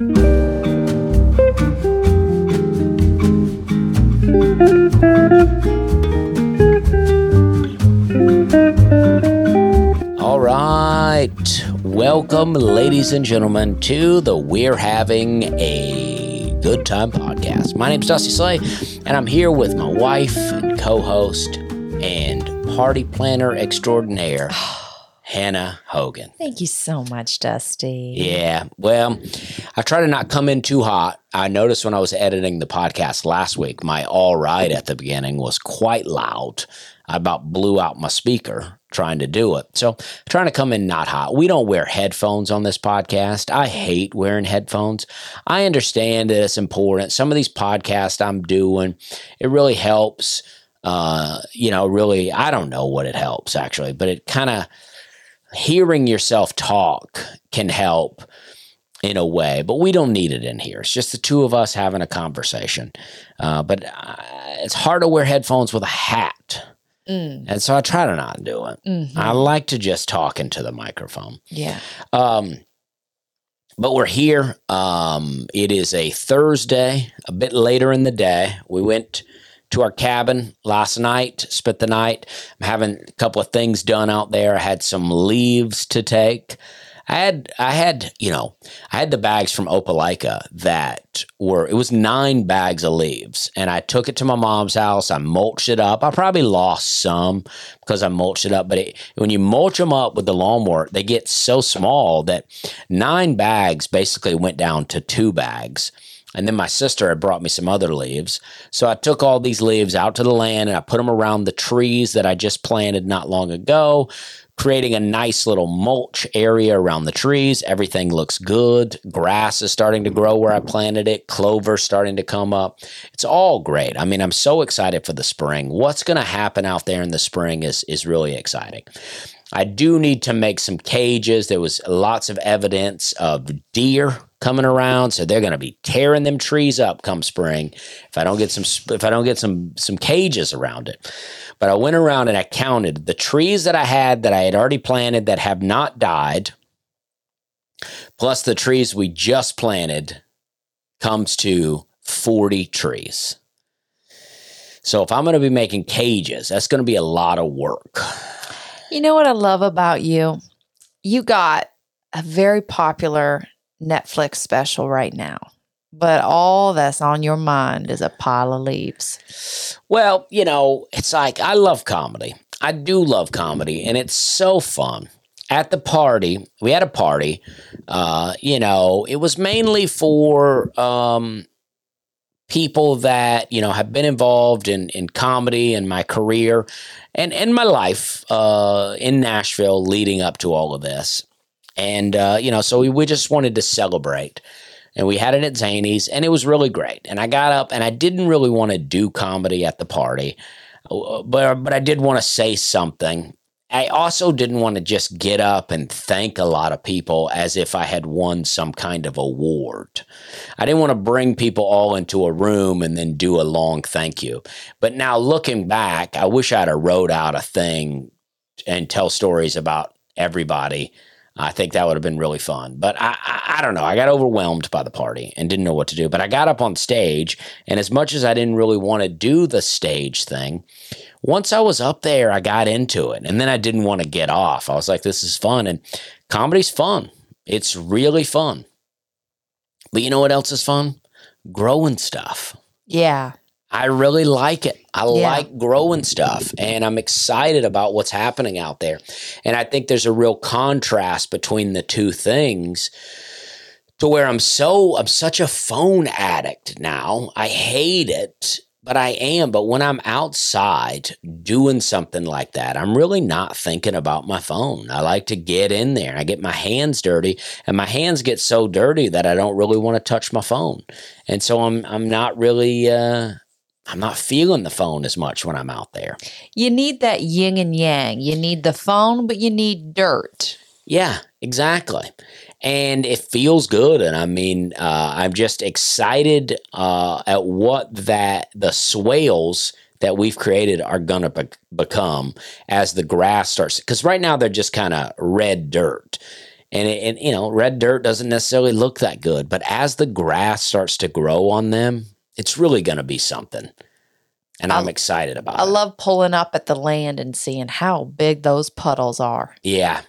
All right. Welcome, ladies and gentlemen, to the We're Having a Good Time podcast. My name's Dusty Slay, and I'm here with my wife and co host and party planner extraordinaire, Hannah Hogan. Thank you so much, Dusty. Yeah. Well, I try to not come in too hot. I noticed when I was editing the podcast last week, my all right at the beginning was quite loud. I about blew out my speaker trying to do it. So, trying to come in not hot. We don't wear headphones on this podcast. I hate wearing headphones. I understand that it's important. Some of these podcasts I'm doing, it really helps. Uh, you know, really, I don't know what it helps actually, but it kind of hearing yourself talk can help in a way, but we don't need it in here. It's just the two of us having a conversation. Uh, but uh, it's hard to wear headphones with a hat. Mm, And so I try to not do it. mhm. I like to just talk into the microphone. yeah. Um, but we're here. Um, it is a Thursday, a bit later in the day. We went to our cabin last night, spent the night. I'm having a couple of things done out there. I had some leaves to take. I had, I had, you know, I had the bags from Opelika that were, it was nine bags of leaves. And I took it to my mom's house. I mulched it up. I probably lost some because I mulched it up. But it, when you mulch them up with the lawnmower, they get so small that nine bags basically went down to two bags. And then my sister had brought me some other leaves. So I took all these leaves out to the land and I put them around the trees that I just planted not long ago, creating a nice little mulch area around the trees. Everything looks good. Grass is starting to grow where I planted it, clover starting to come up. It's all great. I mean, I'm so excited for the spring. What's going to happen out there in the spring is is really exciting. I do need to make some cages. There was lots of evidence of deer coming around, so they're going to be tearing them trees up come spring if I don't get some if I don't get some some cages around it. But I went around and I counted the trees that I had that I had already planted that have not died, plus the trees we just planted, comes to 40 trees. So if I'm going to be making cages, that's going to be a lot of work. You know what I love about you? You got a very popular Netflix special right now, but all that's on your mind is a pile of leaves. Well, you know, it's like I love comedy. I do love comedy, and it's so fun. At the party, we had a party. Uh, you know, it was mainly for um, people that you know have been involved in in comedy and my career and and my life uh, in Nashville leading up to all of this. And uh, you know, so we, we just wanted to celebrate and we had it at Zanies, and it was really great. And I got up, and I didn't really want to do comedy at the party, uh, but but I did want to say something. I also didn't want to just get up and thank a lot of people as if I had won some kind of award. I didn't want to bring people all into a room and then do a long thank you. But now looking back, I wish I'd have wrote out a thing and tell stories about everybody I think that would have been really fun. But I, I, I don't know. I got overwhelmed by the party and didn't know what to do. But I got up on stage, and as much as I didn't really want to do the stage thing, once I was up there, I got into it. And then I didn't want to get off. I was like, this is fun. And comedy's fun. It's really fun. But you know what else is fun? Growing stuff. Yeah. I really like it. I Yeah. like growing stuff and I'm excited about what's happening out there. And I think there's a real contrast between the two things to where I'm so I'm such a phone addict now. I hate it, but I am. But when I'm outside doing something like that, I'm really not thinking about my phone. I like to get in there. I get my hands dirty, and my hands get so dirty that I don't really want to touch my phone. And so I'm I'm not really uh I'm not feeling the phone as much when I'm out there. You need that yin and yang. You need the phone, but you need dirt. Yeah, exactly. And it feels good. And I mean, uh, I'm just excited uh, at what that the swales that we've created are going to be- become as the grass starts. Because right now they're just kind of red dirt. And, it, and you know, red dirt doesn't necessarily look that good, but as the grass starts to grow on them, it's really going to be something. And I'm I- excited about I it. I love pulling up at the land and seeing how big those puddles are. Yeah.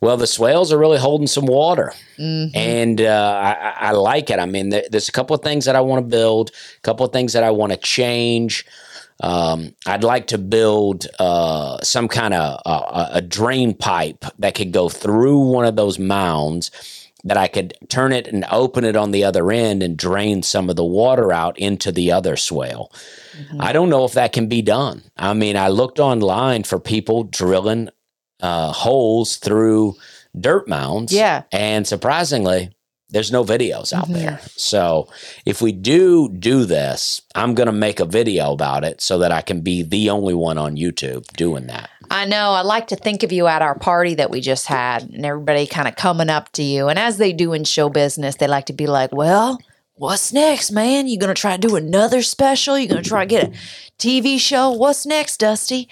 Well, the swales are really holding some water, Mhm. and uh, I, I- I like it. I mean, there's a couple of things that I want to build, a couple of things that I want to change. Um, I'd like to build uh, some kind of uh, a drain pipe that could go through one of those mounds. That I could turn it and open it on the other end and drain some of the water out into the other swale. Mhm. I don't know if that can be done. I mean, I looked online for people drilling uh, holes through dirt mounds. Yeah. And surprisingly, there's no videos out Mhm. there. So if we do do this, I'm going to make a video about it so that I can be the only one on YouTube doing that. I know. I like to think of you at our party that we just had and everybody kind of coming up to you. And as they do in show business, they like to be like, well, what's next, man? You going to try to do another special? You going to try to get a TV show? What's next, Dusty?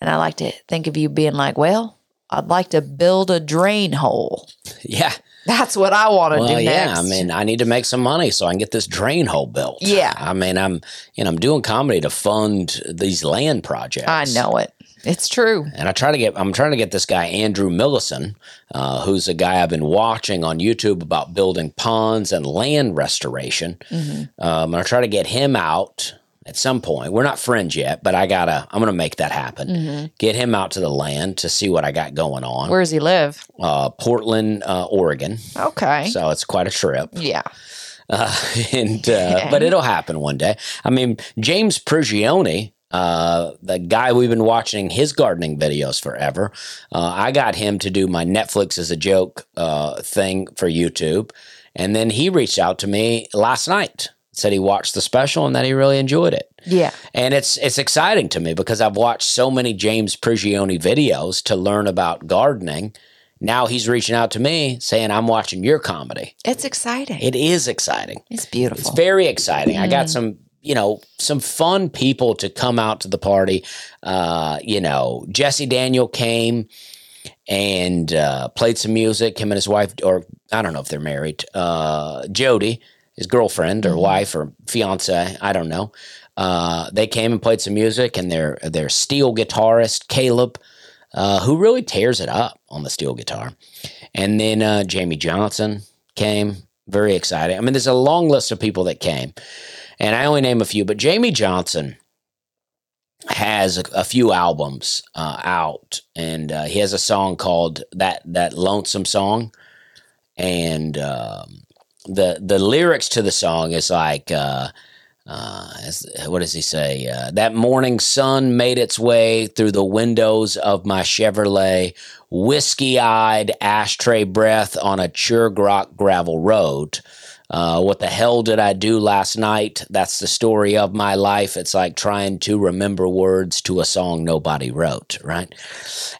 And I like to think of you being like, well, I'd like to build a drain hole. Yeah. That's what I want to Well, do yeah. I mean, I need to make some money so I can get this drain hole built. Yeah. I mean, I'm, you know, I'm doing comedy to fund these land projects. I know it. It's true. And I try to get, I'm trying to get this guy, Andrew Millison, uh, who's a guy I've been watching on YouTube about building ponds and land restoration. Mhm. Um, and I try to get him out at some point. We're not friends yet, but I gotta, I'm gonna make that happen. Mhm. Get him out to the land to see what I got going on. Where does he live? uh, Portland, uh, Oregon. Okay. So it's quite a trip. yeah. Uh, and uh, but it'll happen one day. I mean, James Prigioni, uh, the guy we've been watching his gardening videos forever. Uh, I got him to do my Netflix as a joke uh, thing for YouTube, and then he reached out to me last night. Said he watched the special and that he really enjoyed it. Yeah. And it's it's exciting to me because I've watched so many James Prigioni videos to learn about gardening. Now he's reaching out to me saying I'm watching your comedy. It's exciting. It is exciting. it's beautiful. It's very exciting. I got Mm. some, you know, some fun people to come out to the party. Uh, you know, Jesse Daniel came and uh, played some music. Him and his wife, or I don't know if they're married. Uh, Jody, his girlfriend or Mhm. wife or fiance, I don't know. Uh, they came and played some music, and their their steel guitarist Caleb, uh, who really tears it up on the steel guitar, and then uh, Jamey Johnson came. Very exciting. I mean, there's a long list of people that came, and I only name a few, but Jamey Johnson has a, a few albums uh, out, and uh, he has a song called that that lonesome song, and um, the the lyrics to the song is like. Uh, uh, what does he say? Uh, that morning sun made its way through the windows of my Chevrolet, whiskey eyed ashtray breath on a chert rock gravel road. Uh, what the hell did I do last night? That's the story of my life. It's like trying to remember words to a song nobody wrote, right?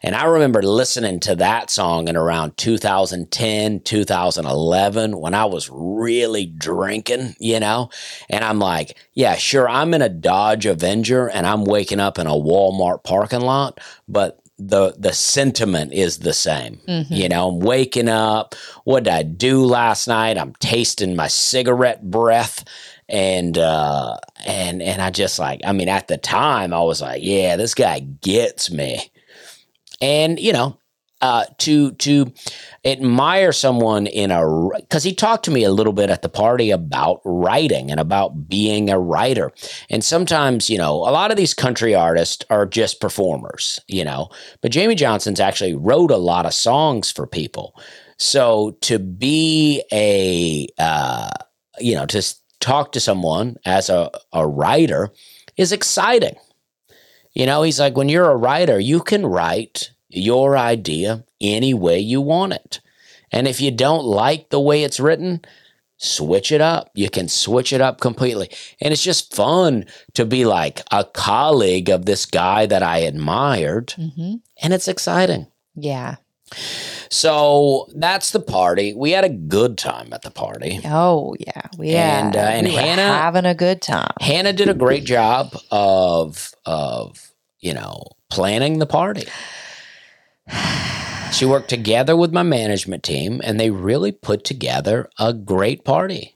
And I remember listening to that song in around 2010, 2011 when I was really drinking, you know? And I'm like, yeah, sure, I'm in a Dodge Avenger and I'm waking up in a Walmart parking lot, but the the sentiment is the same. Mhm. You know, I'm waking up. What did I do last night? I'm tasting my cigarette breath. And uh and and I just like I mean at the time I was like, yeah, this guy gets me. And you know, uh to to admire someone in a because he talked to me a little bit at the party about writing and about being a writer. And sometimes you know a lot of these country artists are just performers you know but jamey johnson's actually wrote a lot of songs for people. So to be a uh, you know to talk to someone as a, a writer is exciting. You know he's like when you're a writer you can write your idea any way you want it and if you don't like the way it's written switch it up you can switch it up completely and it's just fun to be like a colleague of this guy that i admired Mhm. and it's exciting Yeah. so that's the party. We had a good time at the party. Oh yeah. Yeah. And, uh, and we Hannah- having a good time. Hannah did a great job of of you know planning the party. She worked together with my management team, and they really put together a great party.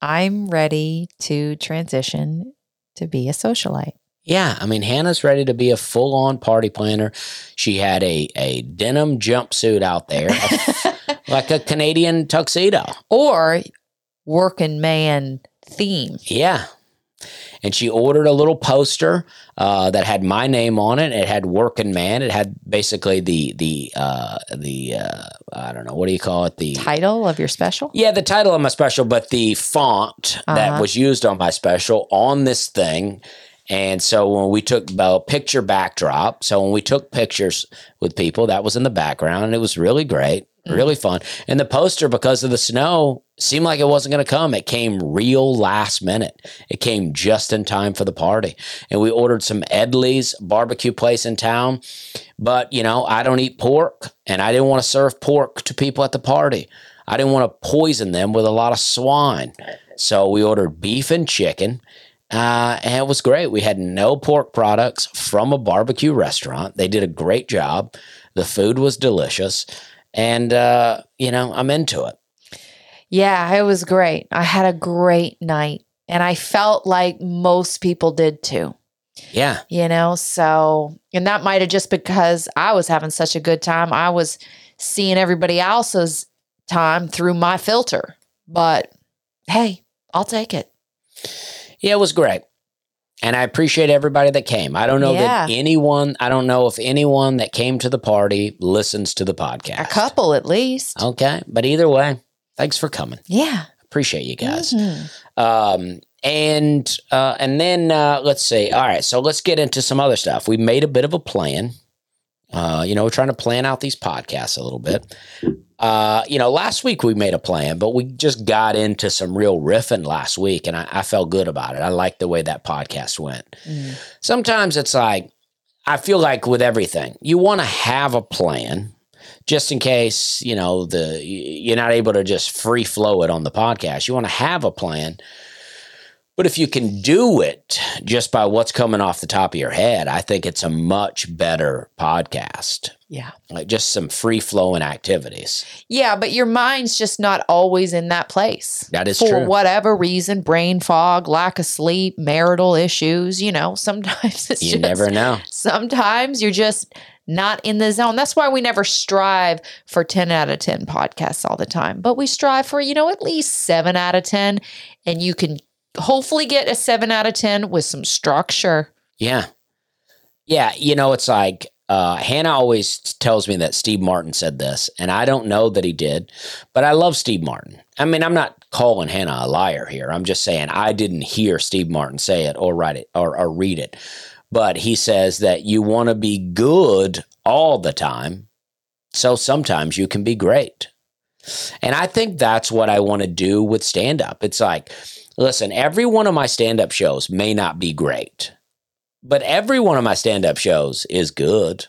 I'm ready to transition to be a socialite. Yeah, I mean Hannah's ready to be a full-on party planner. She had a a denim jumpsuit out there, a- like a Canadian tuxedo. Or working man theme. Yeah. And she ordered a little poster uh, that had my name on it. It had "Working Man." It had basically the the uh, the uh, I don't know what do you call it the Title of your special? yeah the title of my special, but the font that Uh-huh. was used on my special on this thing. And so when we took the picture backdrop, so when we took pictures with people, that was in the background, and it was really great, really fun. And the poster, because of the snow, seemed like it wasn't going to come. It came real last minute. It came just in time for the party, and we ordered some Edley's barbecue place in town. But you know, I don't eat pork, and I didn't want to serve pork to people at the party. I didn't want to poison them with a lot of swine. So we ordered beef and chicken. Uh, and it was great. We had no pork products from a barbecue restaurant. They did a great job. The food was delicious. And, uh, you know, I'm into it. Yeah, it was great. I had a great night and I felt like most people did too. Yeah. you know so and that might have just because i was having such a good time i was seeing everybody else's time through my filter but hey i'll take it Yeah, it was great. And I appreciate everybody that came. I don't know Yeah. that anyone, I don't know if anyone that came to the party listens to the podcast. a couple at least Okay. But either way, thanks for coming. yeah Appreciate you guys. Mhm. Um, and uh, and then uh, let's see. All right, so let's get into some other stuff. We made a bit of a plan. Uh, you know, we're trying to plan out these podcasts a little bit. Uh, you know, last week we made a plan, but we just got into some real riffing last week, and I, I felt good about it. I liked the way that podcast went. Mm. Sometimes it's like I feel like with everything, you want to have a plan just in case you know the you're not able to just free flow it on the podcast. You want to have a plan. But if you can do it just by what's coming off the top of your head, I think it's a much better podcast. yeah Like just some free flowing activities. yeah but your mind's just not always in that place That is for true. whatever reason brain fog lack of sleep marital issues you know sometimes it's You just never know. sometimes you're just not in the zone. That's why we never strive for 10 out of 10 podcasts all the time, but we strive for, you know, at least seven out of 10. And you can hopefully get a seven out of 10 with some structure. Yeah. Yeah. You know, it's like uh, Hannah always tells me that Steve Martin said this, and I don't know that he did, but I love Steve Martin. I mean, I'm not calling Hannah a liar here. I'm just saying I didn't hear Steve Martin say it or write it or, or read it. But he says that you want to be good all the time. So sometimes you can be great. And I think that's what I want to do with stand up. It's like, listen, every one of my stand up shows may not be great, but every one of my stand up shows is good.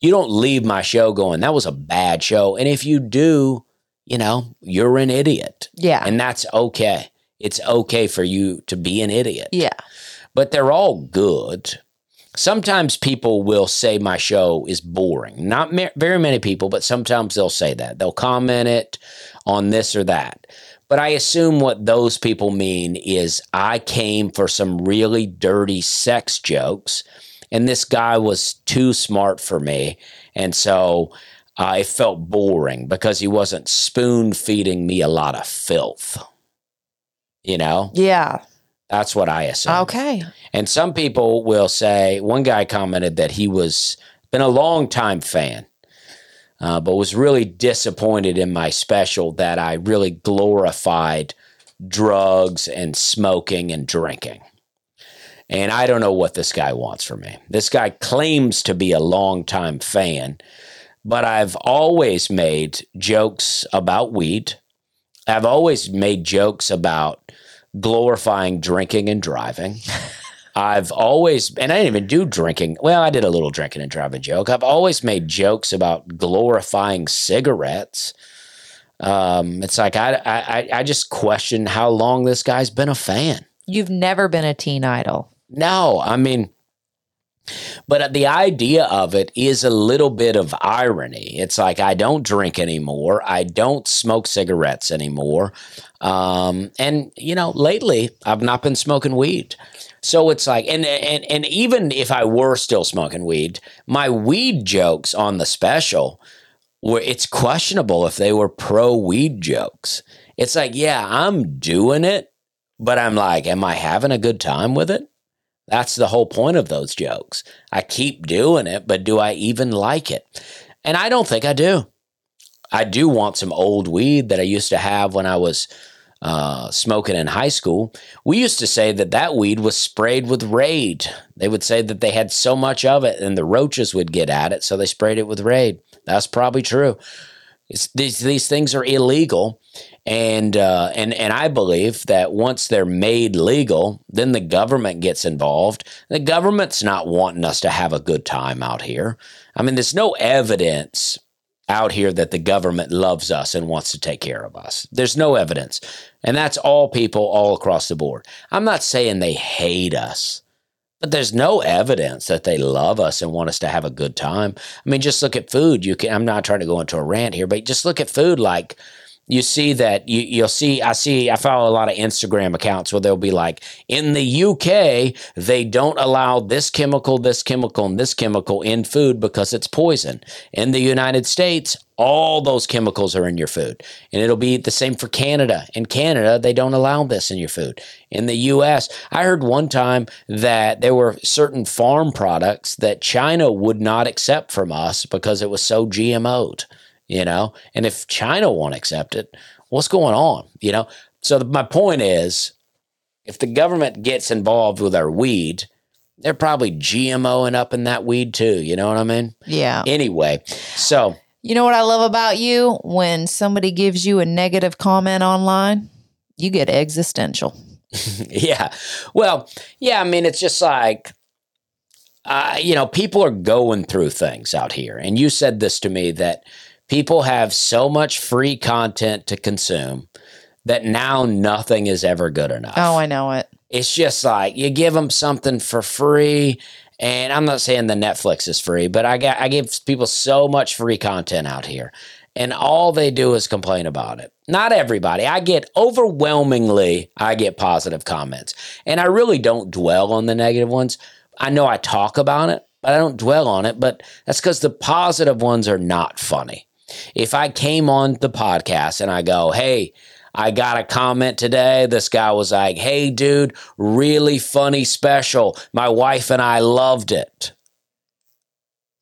You don't leave my show going, that was a bad show. And if you do, you know, you're an idiot. Yeah. And that's okay. It's okay for you to be an idiot yeah. but they're all good. Sometimes people will say my show is boring. Not ma- very many people, but sometimes they'll say that. They'll comment it on this or that. But I assume what those people mean is I came for some really dirty sex jokes, and this guy was too smart for me. And so uh, it felt boring because he wasn't spoon feeding me a lot of filth. You know, Yeah. That's what I assume. Okay. And some people will say, one guy commented that he was been a long time fan, uh, but was really disappointed in my special that I really glorified drugs and smoking and drinking. And I don't know what this guy wants from me. This guy claims to be a longtime fan, but I've always made jokes about weed. I've always made jokes about glorifying drinking and driving. I've always, and I didn't even do drinking. Well, I did a little drinking and driving joke. I've always made jokes about glorifying cigarettes. Um, it's like I, I, I just question how long this guy's been a fan. You've never been a teen idol. No, I mean, But the idea of it is a little bit of irony. It's like I don't drink anymore. I don't smoke cigarettes anymore. Um, and you know, lately I've not been smoking weed. So it's like, and and and even if I were still smoking weed, my weed jokes on the special were it's questionable if they were pro weed jokes. It's like, yeah, I'm doing it, but I'm like, am I having a good time with it? That's the whole point of those jokes. I keep doing it, but do I even like it? And I don't think I do. I do want some old weed that I used to have when I was uh, smoking in high school. We used to say that that weed was sprayed with Raid. They would say that they had so much of it and the roaches would get at it, so they sprayed it with Raid. That's probably true. It's, these these things are illegal, and uh, and and I believe that once they're made legal, then the government gets involved. The government's not wanting us to have a good time out here. I mean, there's no evidence out here that the government loves us and wants to take care of us. There's no evidence, and that's all people all across the board. I'm not saying they hate us. But there's no evidence that they love us and want us to have a good time. I mean, just look at food. You can I'm not trying to go into a rant here, but just look at food like you see that you, you'll see i see i follow a lot of instagram accounts where they'll be like in the uk they don't allow this chemical this chemical and this chemical in food because it's poison. In the united states all those chemicals are in your food. And it'll be the same for canada. In canada they don't allow this in your food. In the us i heard one time that there were certain farm products that china would not accept from us because it was so gmo'd you know? And if China won't accept it, what's going on, you know? So the, my point is, if the government gets involved with our weed, they're probably GMOing up in that weed too. You know what I mean? Yeah. Anyway, so You know what I love about you? When somebody gives you a negative comment online, you get existential. yeah, well, yeah. I mean, it's just like uh, you know, people are going through things out here, and you said this to me that people have so much free content to consume that now nothing is ever good enough. Oh, I know it. It's just like you give them something for free. And I'm not saying the Netflix is free, but I got I give people so much free content out here. And all they do is complain about it. Not everybody. I get overwhelmingly I get positive comments. And I really don't dwell on the negative ones. I know I talk about it, but I don't dwell on it, but that's cuz the positive ones are not funny. If I came on the podcast and I go, hey, I got a comment today. This guy was like, hey, dude, really funny special. My wife and I loved it.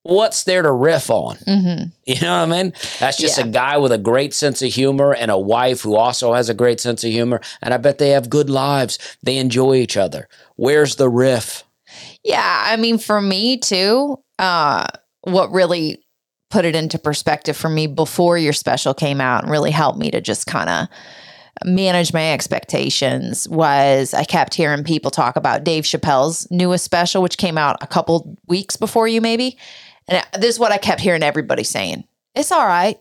What's there to riff on? Mm-hmm. You know what I mean? That's just Yeah. a guy with a great sense of humor and a wife who also has a great sense of humor. And I bet they have good lives. They enjoy each other. Where's the riff? Yeah, I mean, for me too, uh, what really put it into perspective for me before your special came out and really helped me to just kind of manage my expectations was I kept hearing people talk about Dave Chappelle's newest special, which came out a couple weeks before you, maybe. And this is what I kept hearing everybody saying It's all right.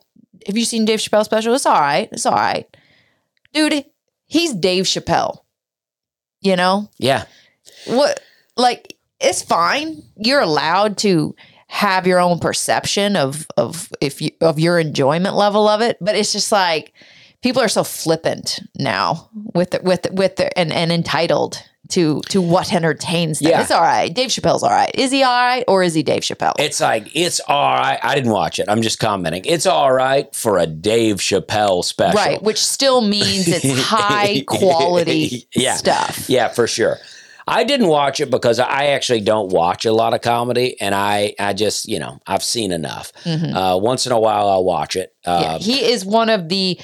Have you seen Dave Chappelle's special? It's all right. It's all right. Dude, he's Dave Chappelle. You know? Yeah. what like it's fine you're allowed to have your own perception of of if you of your enjoyment level of it but it's just like people are so flippant now with the, with the, with the, and and entitled to to what entertains them. Yeah. It's all right. Dave Chappelle's all right. Is he all right or is he Dave Chappelle? It's like, it's all right. I didn't watch it. I'm just commenting. It's all right for a Dave Chappelle special. right, which still means it's high quality Yeah. stuff. Yeah, for sure. I didn't watch it because I actually don't watch a lot of comedy, and I, I just, you know, I've seen enough. Mhm. Uh, once in a while, I'll watch it. yeah, Uh, he is one of the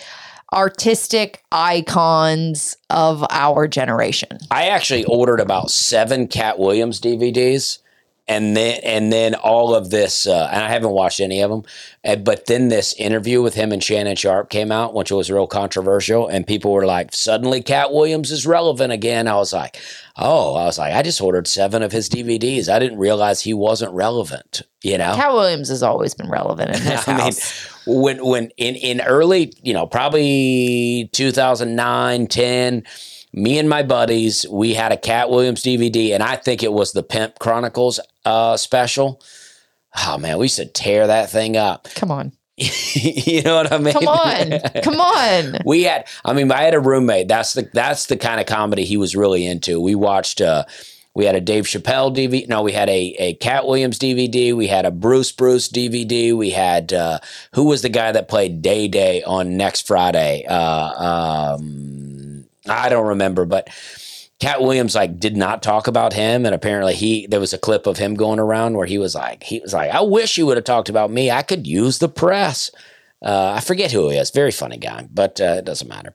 artistic icons of our generation. I actually ordered about seven Katt Williams DVDs, and then and then all of this, uh, and I haven't watched any of them. Uh, but then this interview with him and Shannon Sharpe came out, which was real controversial, and people were like, "Suddenly, Katt Williams is relevant again." I was like, Oh, I was like, I just ordered seven of his DVDs. I didn't realize he wasn't relevant. You know, Katt Williams has always been relevant in this I mean, house. when when in in early, you know, probably 2009, 10, me and my buddies, we had a Katt Williams DVD, and I think it was the Pimp Chronicles uh, special. Oh man, we used to tear that thing up. Come on. you know what I mean? Come on. Come on. we had i mean i had a roommate that's the that's the kind of comedy he was really into we watched uh we had a dave chappelle dvd no we had a a katt williams dvd we had a bruce bruce dvd we had uh who was the guy that played day day on next friday uh um i don't remember but Katt Williams like did not talk about him, and apparently he there was a clip of him going around where he was like he was like I wish you would have talked about me. I could use the press. Uh, I forget who he is. Very funny guy, but uh, it doesn't matter.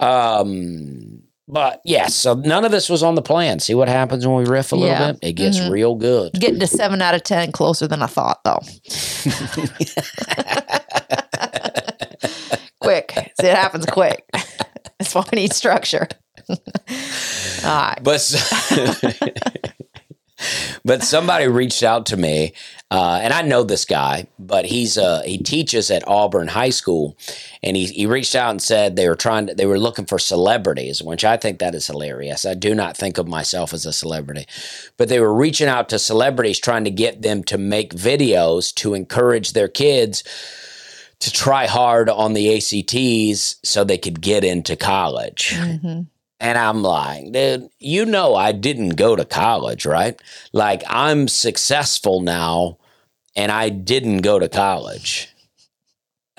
Um, but yes, so none of this was on the plan. See what happens when we riff a little Yeah. bit? It gets Mhm. real good. Getting to seven out of 10 closer than I thought, though. quick. See, it happens quick. That's why we need structure. But but somebody reached out to me, uh, and I know this guy, but he's uh, he teaches at Auburn High School, and he he reached out and said they were trying to, they were looking for celebrities, which I think that is hilarious. I do not think of myself as a celebrity, but they were reaching out to celebrities trying to get them to make videos to encourage their kids to try hard on the ACTs so they could get into college. Mhm. And I'm like, dude, you know, I didn't go to college, right? Like, I'm successful now and I didn't go to college.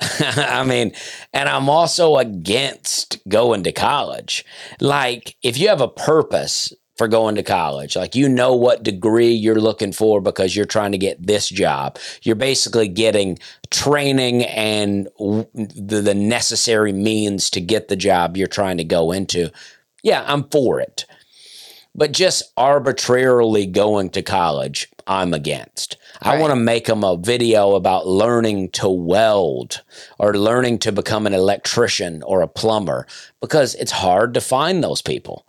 I mean, and I'm also against going to college. Like, if you have a purpose for going to college, like you know what degree you're looking for because you're trying to get this job, you're basically getting training and the, the necessary means to get the job you're trying to go into. Yeah, I'm for it. But just arbitrarily going to college, I'm against. I want to make them a video about learning to weld or learning to become an electrician or a plumber because it's hard to find those people.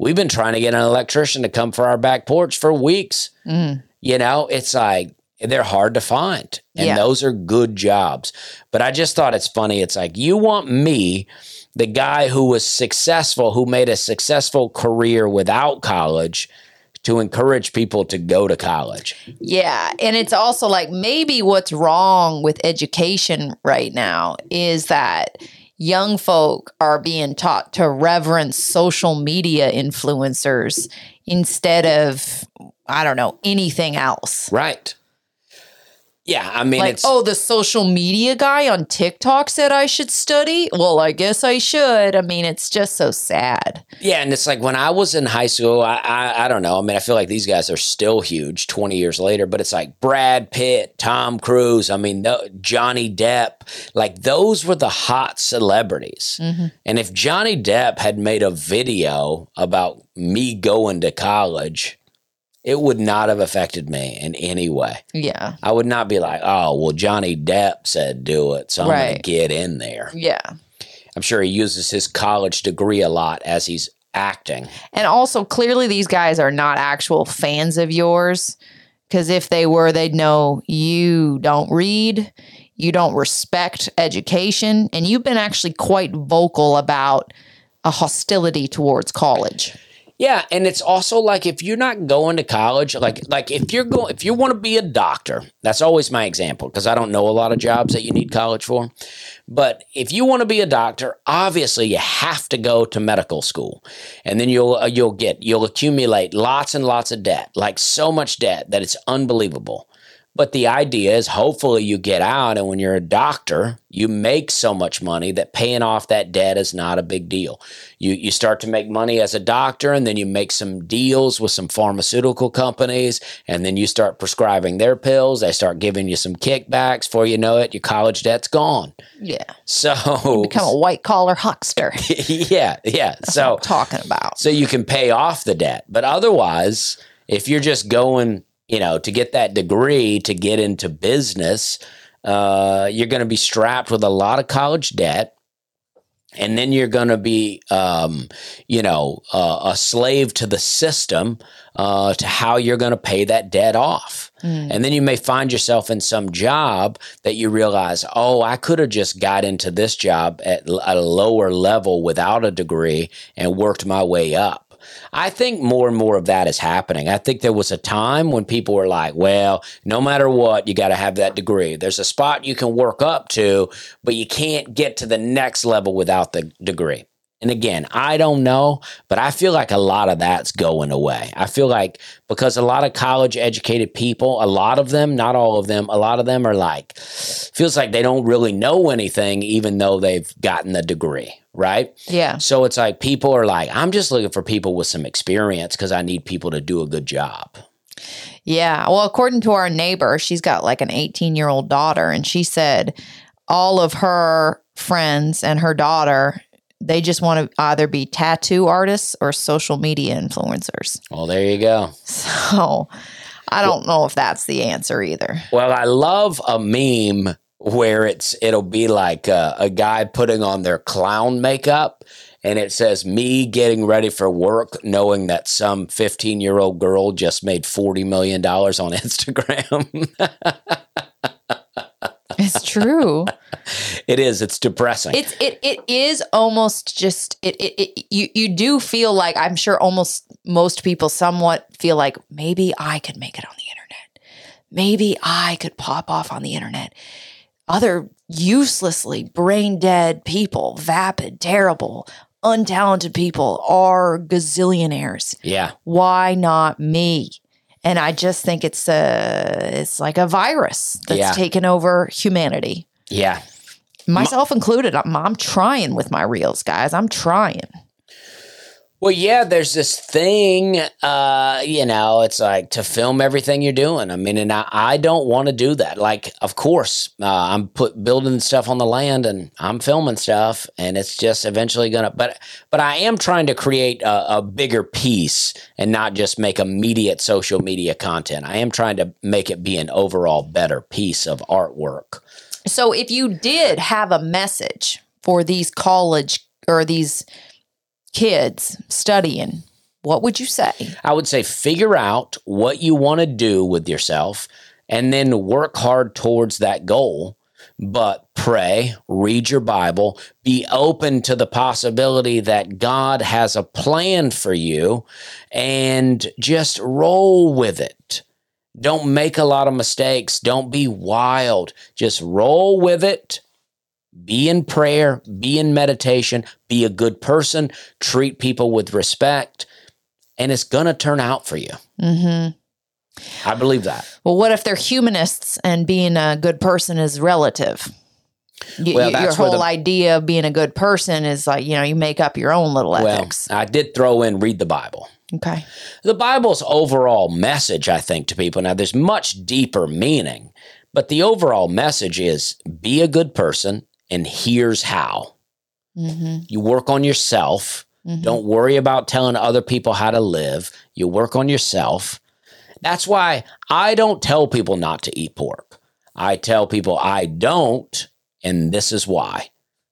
We've been trying to get an electrician to come for our back porch for weeks. Mm. You know, it's like they're hard to find. And Yeah. those are good jobs. But I just thought it's funny. It's like you want me, the guy who was successful, who made a successful career without college, to encourage people to go to college. Yeah. And it's also like maybe what's wrong with education right now is that young folk are being taught to reverence social media influencers instead of, I don't know, anything else. Right. Yeah. I mean, like, it's. oh, the social media guy on TikTok said I should study. Well, I guess I should. I mean, it's just so sad. Yeah, and it's like when I was in high school, I, I I don't know. I mean, I feel like these guys are still huge twenty years later, but it's like Brad Pitt, Tom Cruise. I mean, no, Johnny Depp. Like those were the hot celebrities. Mm-hmm. And if Johnny Depp had made a video about me going to college, it would not have affected me in any way. Yeah. I would not be like, oh, well, Johnny Depp said do it, so I'm going to get in there. Yeah. I'm sure he uses his college degree a lot as he's acting. And also, clearly, these guys are not actual fans of yours. Because if they were, they'd know you don't read, you don't respect education, and you've been actually quite vocal about a hostility towards college. Yeah, and it's also like if you're not going to college, like like if you're going if you want to be a doctor, that's always my example because I don't know a lot of jobs that you need college for. But if you want to be a doctor, obviously you have to go to medical school. And then you'll uh, you'll get you'll accumulate lots and lots of debt, like so much debt that it's unbelievable. But the idea is hopefully you get out, and when you're a doctor, you make so much money that paying off that debt is not a big deal. You, you start to make money as a doctor, and then you make some deals with some pharmaceutical companies, and then you start prescribing their pills. They start giving you some kickbacks. Before you know it, your college debt's gone. Yeah. So, Become a white collar huckster. yeah, yeah. That's so, talking about. so you can pay off the debt. But otherwise, if you're just going, you know, to get that degree to get into business, uh, you're going to be strapped with a lot of college debt. and then you're going to be, um, you know, uh, a slave to the system uh, to how you're going to pay that debt off. Mm. And then you may find yourself in some job that you realize, oh, I could have just got into this job at a lower level without a degree and worked my way up. I think more and more of that is happening. I think there was a time when people were like, well, no matter what, you got to have that degree. There's a spot you can work up to, but you can't get to the next level without the degree. And again, I don't know, but I feel like a lot of that's going away. I feel like because a lot of college educated people, a lot of them, not all of them, a lot of them are like, feels like they don't really know anything, even though they've gotten the degree, right? Yeah. So it's like people are like, I'm just looking for people with some experience because I need people to do a good job. Yeah. Well, according to our neighbor, she's got like an 18 year old daughter, and she said all of her friends and her daughter, they just want to either be tattoo artists or social media influencers. Well, there you go. So I don't know if that's the answer either. Well, I love a meme where it's it'll be like a, a guy putting on their clown makeup and it says me getting ready for work knowing that some 15 year old girl just made 40 million dollars on instagram It's true. it is it's depressing it's it it is almost just it, it it you you do feel like I'm sure almost most people somewhat feel like maybe I could make it on the internet. Maybe I could pop off on the internet. Other uselessly brain dead people, vapid, terrible, untalented people are gazillionaires. yeah Why not me? And I just think it's a it's like a virus that's Yeah. taken over humanity yeah myself included. I'm, I'm trying with my reels, guys. I'm trying. Well, yeah, there's this thing, uh, you know, it's like to film everything you're doing. I mean, and I, I don't want to do that. Like, of course, uh, I'm put building stuff on the land and I'm filming stuff, and it's just eventually gonna. But, but I am trying to create a, a bigger piece and not just make immediate social media content. I am trying to make it be an overall better piece of artwork. So, if you did have a message for these college or these kids studying, what would you say? I would say figure out what you want to do with yourself and then work hard towards that goal. But pray, read your Bible, be open to the possibility that God has a plan for you and just roll with it. Don't make a lot of mistakes. Don't be wild. Just roll with it. Be in prayer, be in meditation, be a good person, treat people with respect, and it's going to turn out for you. hmm I believe that. Well, what if they're humanists and being a good person is relative? Well, your whole the- idea of being a good person is like, you know, you make up your own little Well, ethics. I did throw in read the Bible. okay. The Bible's overall message, I think, to people now, there's much deeper meaning, but the overall message is be a good person, and here's how. hmm You work on yourself. Mhm. Don't worry about telling other people how to live. You work on yourself. That's why I don't tell people not to eat pork. I tell people I don't, and this is why.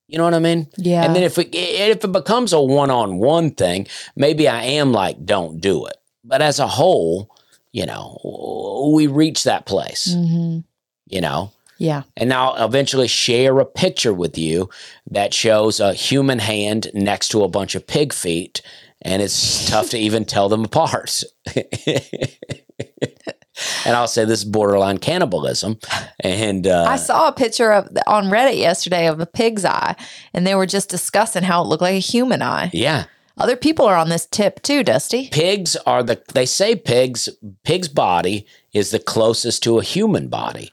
You know what I mean? Yeah. And then if it if it becomes a one on one thing, maybe I am like, don't do it. But as a whole, you know, we reach that place. hmm You know, Yeah. and I'll eventually share a picture with you that shows a human hand next to a bunch of pig feet, and it's tough to even tell them apart. and I'll say this is borderline cannibalism. And uh, I saw a picture of on Reddit yesterday of a pig's eye, and they were just discussing how it looked like a human eye. yeah, Other people are on this tip too, Dusty. pigs are the they say pigs pig's body is the closest to a human body.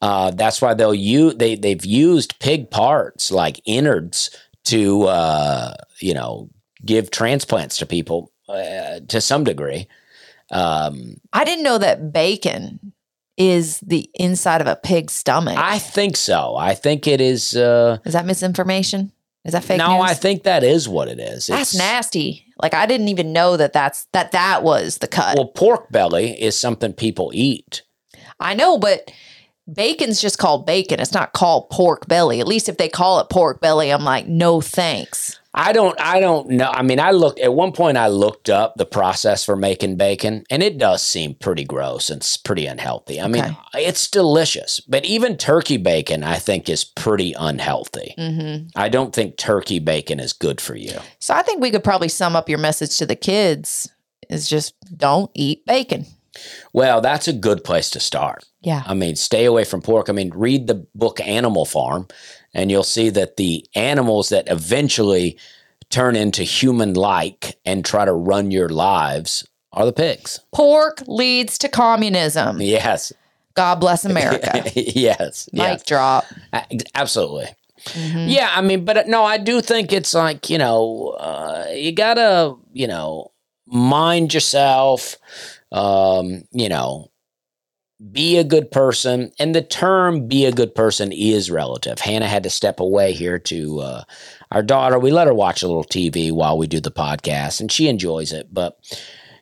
Uh, that's why they'll use they they've used pig parts like innards to uh, you know give transplants to people uh, to some degree. Um, I didn't know that bacon is the inside of a pig's stomach. I think so. I think it is. Uh, is that misinformation? Is that fake no, news? I think that is what it is. that's It's- nasty. Like I didn't even know that that's that that was the cut. Well, pork belly is something people eat. I know, but bacon's just called bacon. It's not called pork belly. At least if they call it pork belly, I'm like, no thanks. I don't I don't know. I mean, I looked at one point I looked up the process for making bacon and it does seem pretty gross and it's pretty unhealthy. I mean, it's delicious, but even turkey bacon I think is pretty unhealthy. hmm I don't think turkey bacon is good for you. So I think we could probably sum up your message to the kids is just don't eat bacon. Well, that's a good place to start. Yeah. I mean, stay away from pork. I mean, read the book Animal Farm, and you'll see that the animals that eventually turn into human like and try to run your lives are the pigs. Pork leads to communism. Yes. God bless America. yes. Mic yes. drop. Absolutely. Mhm. Yeah. I mean, but uh, no, I do think it's like, you know, uh, you got to, you know, mind yourself, um, you know, be a good person. And the term be a good person is relative. Hannah had to step away here to uh, our daughter. We let her watch a little TV while we do the podcast, and she enjoys it, but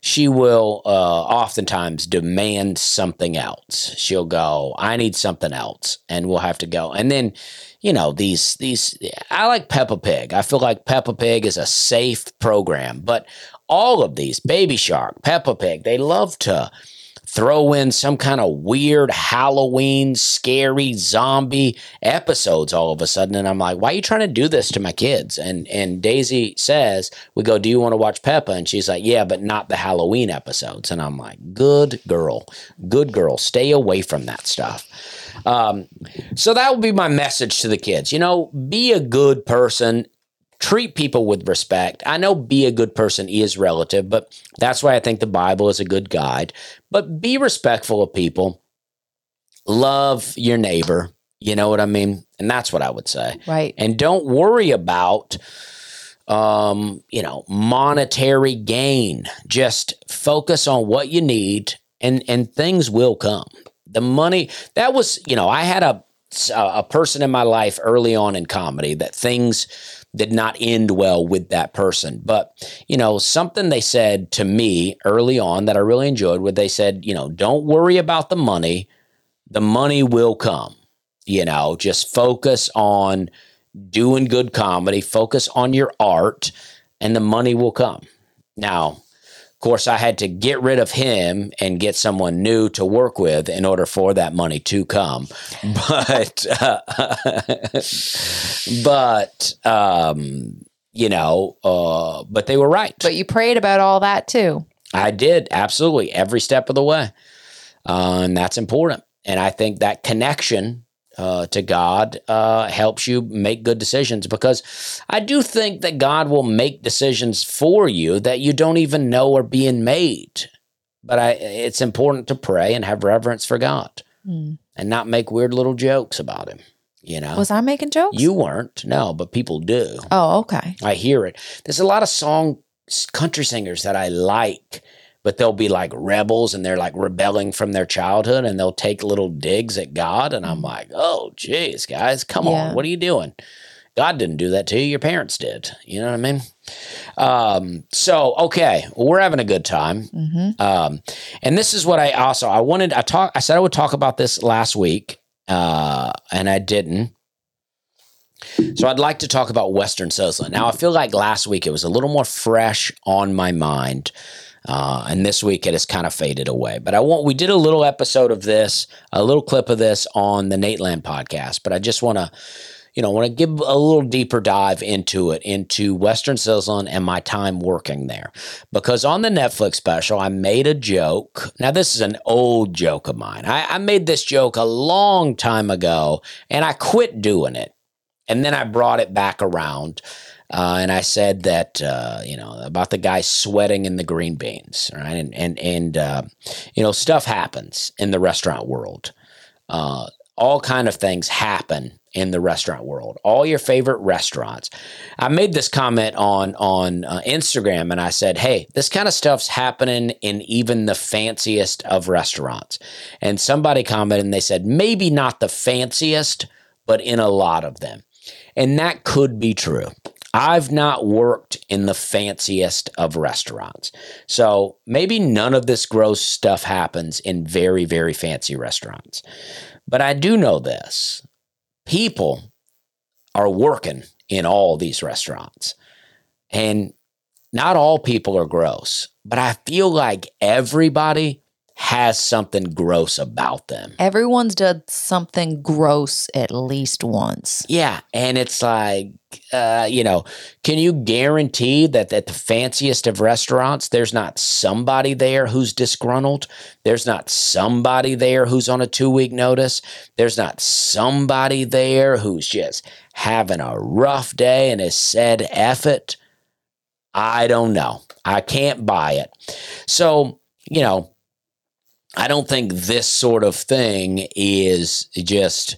she will uh, oftentimes demand something else. She'll go, I need something else. And we'll have to go. And then, you know, these, these, I like Peppa Pig. I feel like Peppa Pig is a safe program, but all of these, Baby Shark, Peppa Pig, they love to throw in some kind of weird Halloween, scary zombie episodes all of a sudden. And I'm like, why are you trying to do this to my kids? And and Daisy says, we go, do you want to watch Peppa? And she's like, yeah, but not the Halloween episodes. And I'm like, good girl, good girl, stay away from that stuff. Um, so that would be my message to the kids. You know, be a good person. Treat people with respect. I know be a good person is relative, but that's why I think the Bible is a good guide. But be respectful of people. Love your neighbor. You know what I mean? And that's what I would say. Right. And don't worry about um, you know, monetary gain. Just focus on what you need and and things will come. The money that was, you know, I had a a person in my life early on in comedy that things did not end well with that person. But, you know, something they said to me early on that I really enjoyed, where they said, you know, don't worry about the money, the money will come. You know, just focus on doing good comedy, focus on your art, and the money will come. Now, of course, I had to get rid of him and get someone new to work with in order for that money to come. But, uh, but, um, you know, uh, but they were right. But you prayed about all that too. I did absolutely every step of the way, uh, and that's important. And I think that connection uh, to God uh, helps you make good decisions because I do think that God will make decisions for you that you don't even know are being made. But I, it's important to pray and have reverence for God Hmm. and not make weird little jokes about Him. You know, Was I making jokes? you weren't, no, but people do. Oh, okay. I hear it. There's a lot of song country singers that I like, but they'll be like rebels and they're like rebelling from their childhood and they'll take little digs at God. And I'm like, oh, geez, guys, come Yeah. on. What are you doing? God didn't do that to you. Your parents did. You know what I mean? Um, so, okay, well, we're having a good time. hmm Um, and this is what I also I wanted. I talk. I said I would talk about this last week, uh, and I didn't. So I'd like to talk about Western Sizzlin. Now I feel like last week it was a little more fresh on my mind, uh, and this week it has kind of faded away. But I want we did a little episode of this, a little clip of this on the Nateland podcast. But I just want to you know, want to give a little deeper dive into it, into Western Sizzlin and my time working there. Because on the Netflix special, I made a joke. Now, this is an old joke of mine. I, I made this joke a long time ago and I quit doing it. And then I brought it back around. Uh, and I said that uh, you know about the guy sweating in the green beans, right? And and and uh, you know stuff happens in the restaurant world. Uh, all kind of things happen in the restaurant world. All your favorite restaurants. I made this comment on on uh, Instagram, and I said, "Hey, this kind of stuff's happening in even the fanciest of restaurants." And somebody commented, and they said, "Maybe not the fanciest, but in a lot of them." And that could be true. I've not worked in the fanciest of restaurants. So maybe none of this gross stuff happens in very, very fancy restaurants. But I do know this people are working in all these restaurants. And not all people are gross, but I feel like everybody has something gross about them. Everyone's done something gross at least once. Yeah. And it's like, uh, you know, can you guarantee that at the fanciest of restaurants, there's not somebody there who's disgruntled? There's not somebody there who's on a two week notice? There's not somebody there who's just having a rough day and has said F it? I don't know. I can't buy it. So, you know, I don't think this sort of thing is just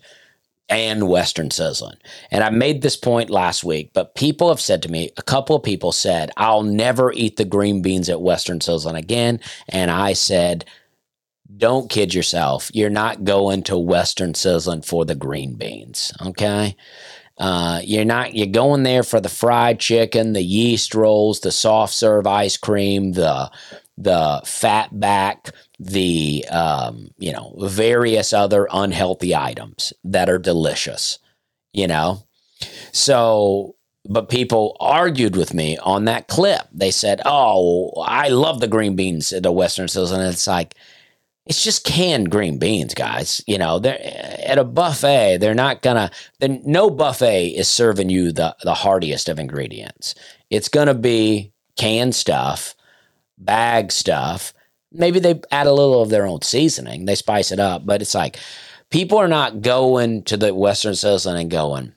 and Western Sizzlin. And I made this point last week, but people have said to me, a couple of people said, I'll never eat the green beans at Western Sizzlin again. And I said, don't kid yourself. You're not going to Western Sizzlin for the green beans. Okay. Uh, you're not you're going there for the fried chicken, the yeast rolls, the soft serve ice cream, the the fat back, the um, you know various other unhealthy items that are delicious you know? So but people argued with me on that clip. They said oh i love the green beans at the western Sizzlin and it's like it's just canned green beans guys. You know they're at a buffet they're not gonna then no buffet is serving you the the heartiest of ingredients. It's gonna be canned stuff bag stuff maybe they add a little of their own seasoning. They spice it up, but it's like people are not going to the Western Sizzlin and going,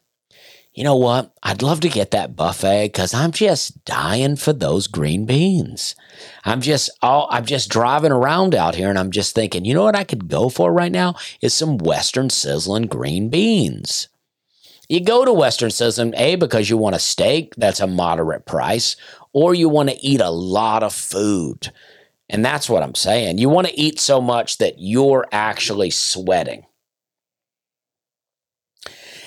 you know what? I'd love to get that buffet because I'm just dying for those green beans. I'm just all I'm just driving around out here and I'm just thinking, you know what I could go for right now is some Western Sizzlin green beans. You go to Western Sizzlin, A, because you want a steak that's a moderate price, or you want to eat a lot of food. And that's what I'm saying. You want to eat so much that you're actually sweating.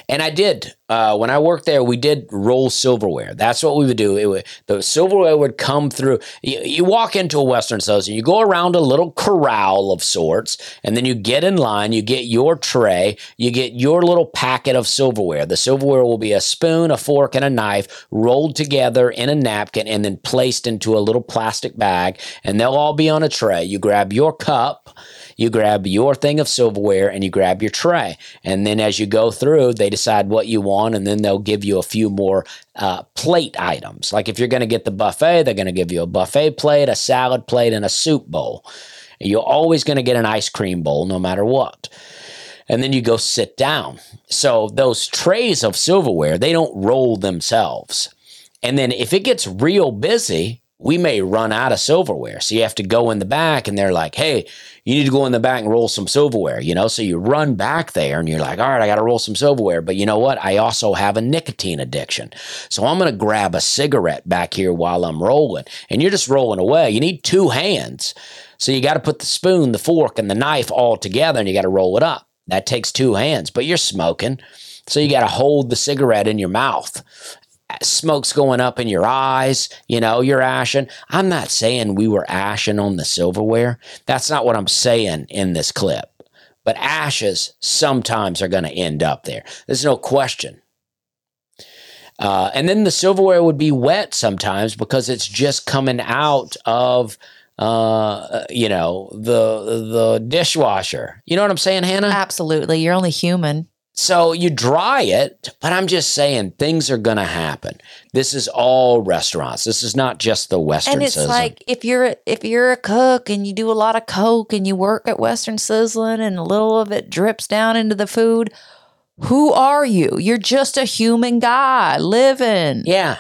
And I did. Uh, when I worked there, we did roll silverware. That's what we would do. It would, the silverware would come through. You, you walk into a Western Sizzlin, you go around a little corral of sorts, and then you get in line, you get your tray, you get your little packet of silverware. The silverware will be a spoon, a fork, and a knife rolled together in a napkin and then placed into a little plastic bag, and they'll all be on a tray. You grab your cup you grab your thing of silverware and you grab your tray. And then as you go through, they decide what you want, and then they'll give you a few more uh, plate items. Like if you're going to get the buffet, they're going to give you a buffet plate, a salad plate, and a soup bowl. You're always going to get an ice cream bowl no matter what and then you go sit down. So those trays of silverware, they don't roll themselves. And then if it gets real busy, we may run out of silverware. So you have to go in the back and they're like, hey, you need to go in the back and roll some silverware, you know? So you run back there and you're like, all right, I got to roll some silverware. But you know what? I also have a nicotine addiction. So I'm going to grab a cigarette back here while I'm rolling. And you're just rolling away. You need two hands. So you got to put the spoon, the fork, and the knife all together and you got to roll it up. That takes two hands, but you're smoking. So you got to hold the cigarette in your mouth smoke's going up in your eyes, you know, you're ashing. I'm not saying we were ashing on the silverware. That's not what I'm saying in this clip. But ashes sometimes are going to end up there. There's no question. Uh, and then the silverware would be wet sometimes because it's just coming out of uh you know the the dishwasher you know what i'm saying hannah Absolutely. You're only human. So you dry it, but I'm just saying things are going to happen. This is all restaurants. This is not just the Western and it's Sizzlin. like if you're if you're a cook and you do a lot of coke and you work at Western Sizzlin and a little of it drips down into the food, who are you? You're just a human guy living. yeah.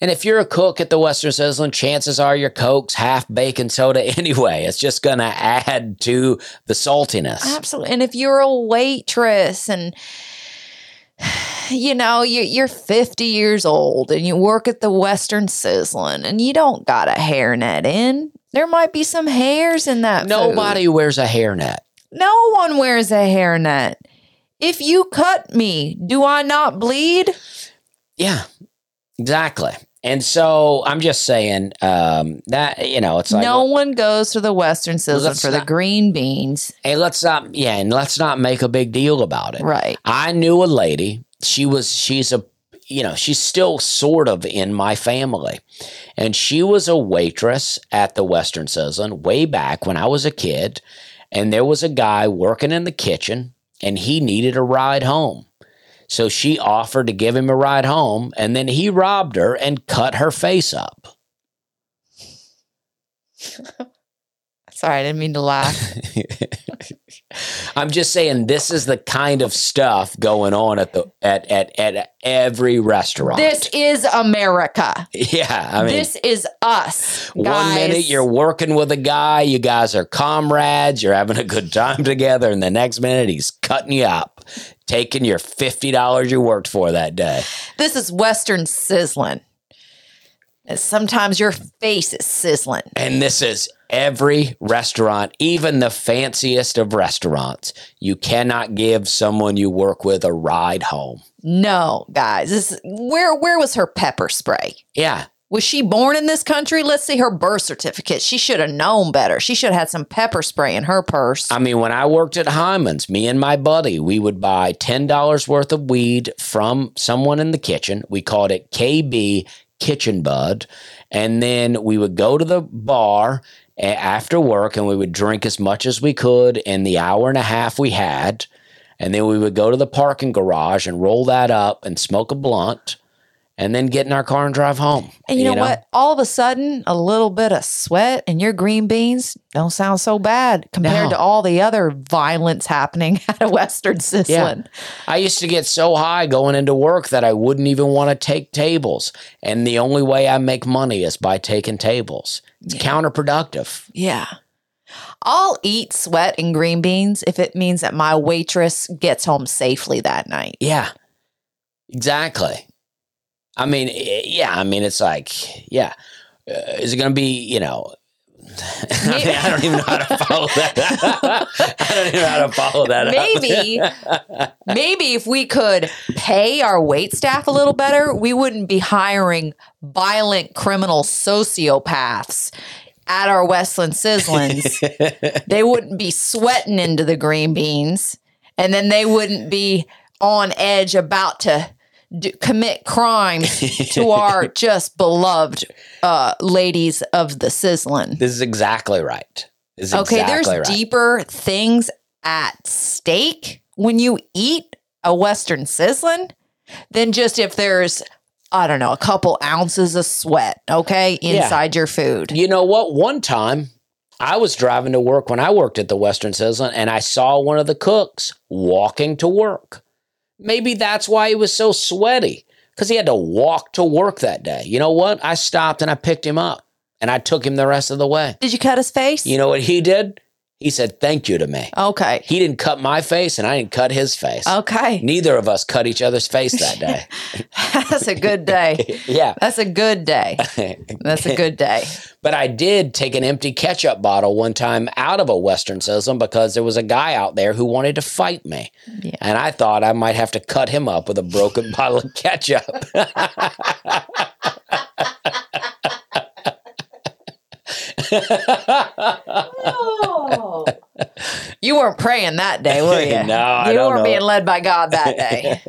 And if you're a cook at the Western Sizzlin, chances are your Coke's half baking soda anyway. It's just going to add to the saltiness. Absolutely. And if you're a waitress and you know, you, you're 50 years old and you work at the Western Sizzlin and you don't got a hairnet in, there might be some hairs in that. food. Nobody wears a hairnet. No one wears a hairnet. If you cut me, do I not bleed? Yeah. Exactly. And so I'm just saying um, that you know it's like no one goes to the Western let's for the green beans. hey let's not yeah and let's not make a big deal about it. Right. I knew a lady. She was she's a you know she's still sort of in my family, and she was a waitress at the Western Sizzlin way back when I was a kid, and there was a guy working in the kitchen, and he needed a ride home. So she offered to give him a ride home, and then he robbed her and cut her face up. Sorry, I didn't mean to laugh. I'm just saying this is the kind of stuff going on at the at at, at every restaurant. this is America. yeah, I mean this is us. one minute you're working with a guy, you guys are comrades, you're having a good time together, and the next minute he's cutting you up, taking your fifty dollars you worked for that day. This is Western Sizzlin. And sometimes your face is sizzling. And this is every restaurant, even the fanciest of restaurants. You cannot give someone you work with a ride home. No, guys. This where where was her pepper spray? Yeah, Was she born in this country? Let's see her birth certificate. She should have known better. She should have had some pepper spray in her purse. I mean, when I worked at Hyman's, me and my buddy, we would buy $10 worth of weed from someone in the kitchen. We called it KB Kitchen Bud. And then we would go to the bar after work and we would drink as much as we could in the hour and a half we had. And then we would go to the parking garage and roll that up and smoke a blunt and then get in our car and drive home. and you know, what? All of a sudden, a little bit of sweat and your green beans don't sound so bad compared No. to all the other violence happening at a Western Sizzlin. I used to get so high going into work that I wouldn't even want to take tables. And the only way I make money is by taking tables. It's counterproductive. Yeah. I'll eat sweat and green beans if it means that my waitress gets home safely that night. Yeah, exactly. I mean, eh, yeah, I mean, it's like, yeah. Uh, is it going to be, you know, I, mean, I don't even know how to follow that. I don't even know how to follow that. Maybe, maybe if we could pay our wait staff a little better, we wouldn't be hiring violent criminal sociopaths at our Western Sizzlins. they wouldn't be sweating into the green beans, and then they wouldn't be on edge about to d- commit crimes to our just beloved uh, ladies of the sizzling. This is exactly right. This is Okay, exactly there's right. deeper things at stake when you eat a Western Sizzlin than just if there's, I don't know, a couple ounces of sweat, okay, Yeah. inside your food. You know what? One time I was driving to work when I worked at the Western Sizzlin and I saw one of the cooks walking to work. Maybe that's why he was so sweaty because he had to walk to work that day. You know what? I stopped and I picked him up and I took him the rest of the way. Did you cut his face? You know what he did? He said, Thank you to me. okay. He didn't cut my face and I didn't cut his face. Okay. Neither of us cut each other's face that day. That's a good day. yeah. That's a good day. That's a good day. But I did take an empty ketchup bottle one time out of a Western Sizzlin because there was a guy out there who wanted to fight me. Yeah. And I thought I might have to cut him up with a broken bottle of ketchup. Oh. You weren't praying that day, were you? No, I you weren't know. being led by God that day.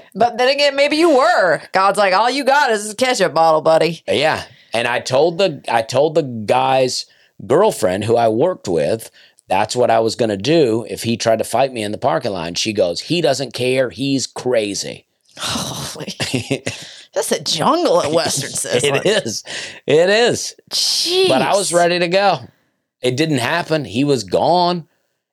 but then again, maybe you were. God's like, all you got is a ketchup bottle, buddy. yeah. And I told the I told the guy's girlfriend who I worked with that's what I was going to do if he tried to fight me in the parking lot. And she goes, "He doesn't care. He's crazy." Holy, that's a jungle at Western Sizzlin. it is. It is. Jeez. But I was ready to go. It didn't happen. He was gone.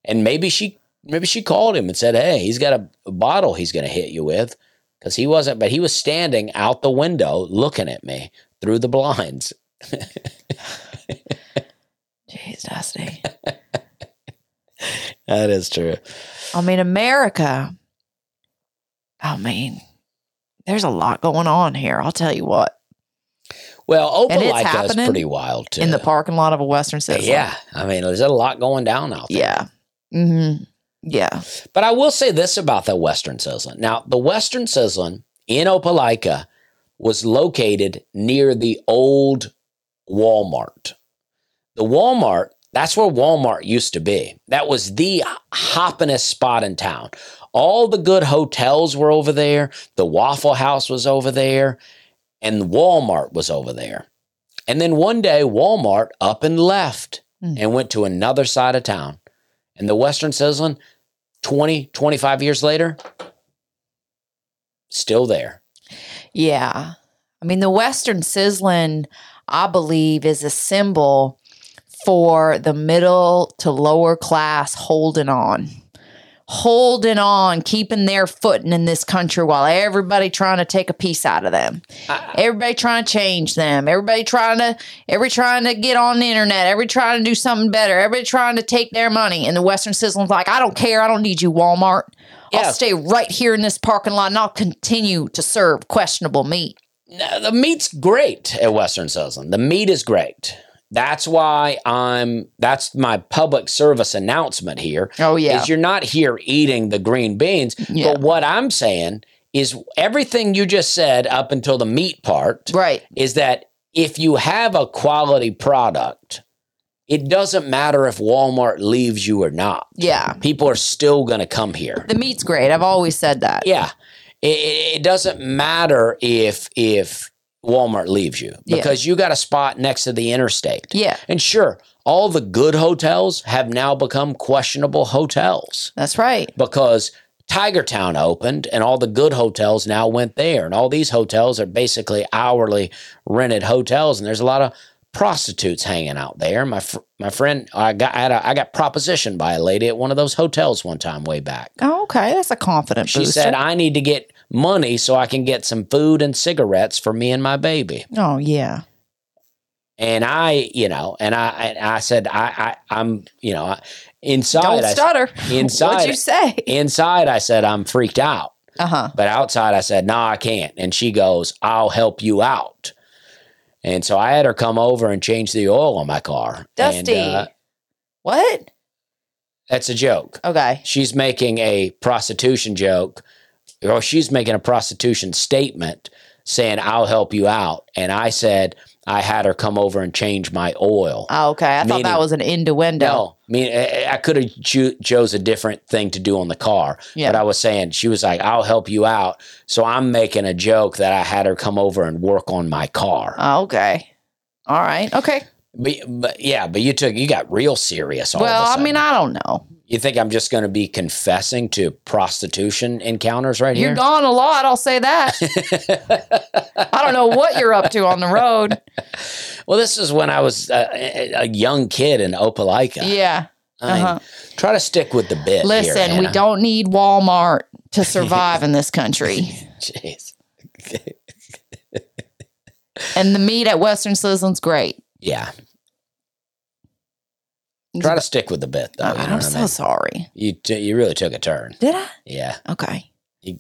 And maybe she maybe she called him and said, Hey, he's got a, a bottle he's gonna hit you with. Because he wasn't, but he was standing out the window looking at me through the blinds. Jeez, Dusty. That is true. I mean, America. I mean, there's a lot going on here. I'll tell you what. Well, Opelika is pretty wild too. In the parking lot of a Western Sizzlin. Yeah. I mean, there's a lot going down out there. Yeah. Mm-hmm. Yeah. But I will say this about the Western Sizzlin. Now, the Western Sizzlin in Opelika, was located near the old Walmart. The Walmart, that's where Walmart used to be. That was the hoppinest spot in town. All the good hotels were over there. The Waffle House was over there. And Walmart was over there. And then one day, Walmart up and left Hmm. and went to another side of town. And the Western Sizzlin, 20, 25 years later, still there. Yeah. I mean, the Western Sizzlin, I believe, is a symbol for the middle to lower class holding on. Holding on, keeping their footing in this country while everybody trying to take a piece out of them. Everybody trying to change them. Everybody trying to every trying to get on the internet. Everybody trying to do something better. Everybody trying to take their money. And the Western Sizzlin's like, I don't care. I don't need you, Walmart. Yeah. I'll stay right here in this parking lot and I'll continue to serve questionable meat. No, the meat's great at Western Sizzlin. The meat is great. That's why I'm. That's my public service announcement here. Oh yeah. Is you're not here eating the green beans, Yeah. but what I'm saying is everything you just said up until the meat part right. is that if you have a quality product, it doesn't matter if Walmart leaves you or not. Yeah. People are still going to come here. The meat's great. I've always said that. Yeah. It, it it doesn't matter if if Walmart leaves you Yeah. because you got a spot next to the interstate. Yeah. And sure, all the good hotels have now become questionable hotels That's right. because Tiger Town opened and all the good hotels now went there. And all these hotels are basically hourly rented hotels. And there's a lot of prostitutes hanging out there. My fr- my friend, I got I, had a, I got propositioned by a lady at one of those hotels one time way back. Oh, okay. That's a confident She booster. said, I need to get money so I can get some food and cigarettes for me and my baby. oh, yeah. And I, you know, and I, and I said, I, I, I'm, you know, inside, Don't I, stutter. inside- What'd you say? inside, I said, I'm freaked out. Uh huh. But outside, I said, no, I can't. And she goes, I'll help you out. And so I had her come over and change the oil on my car. Dusty. And, uh, what? that's a joke. Okay. she's making a prostitution joke or she's making a prostitution statement saying i'll help you out and i said i had her come over and change my oil Oh, okay. I thought that was an innuendo. no I mean, I I could have cho- chose a different thing to do on the car, Yeah. but I was saying she was like, "I'll help you out." So I'm making a joke that I had her come over and work on my car. Oh, okay. All right. Okay. But, but yeah, but you took you got real serious. Well, I mean, I don't know. You think I'm just going to be confessing to prostitution encounters right here? You're gone a lot. I'll say that. I don't know what you're up to on the road. Well, this is when I was a, a young kid in Opelika. Yeah. I mean, uh-huh. try to stick with the bit. here, Listen, we don't need Walmart to survive in this country. Jeez. And the meat at Western Sizzlin's great. Yeah. Try to stick with the bit, though. You know I'm what I so mean? sorry. You t- you really took a turn. Did I? Yeah. Okay. You-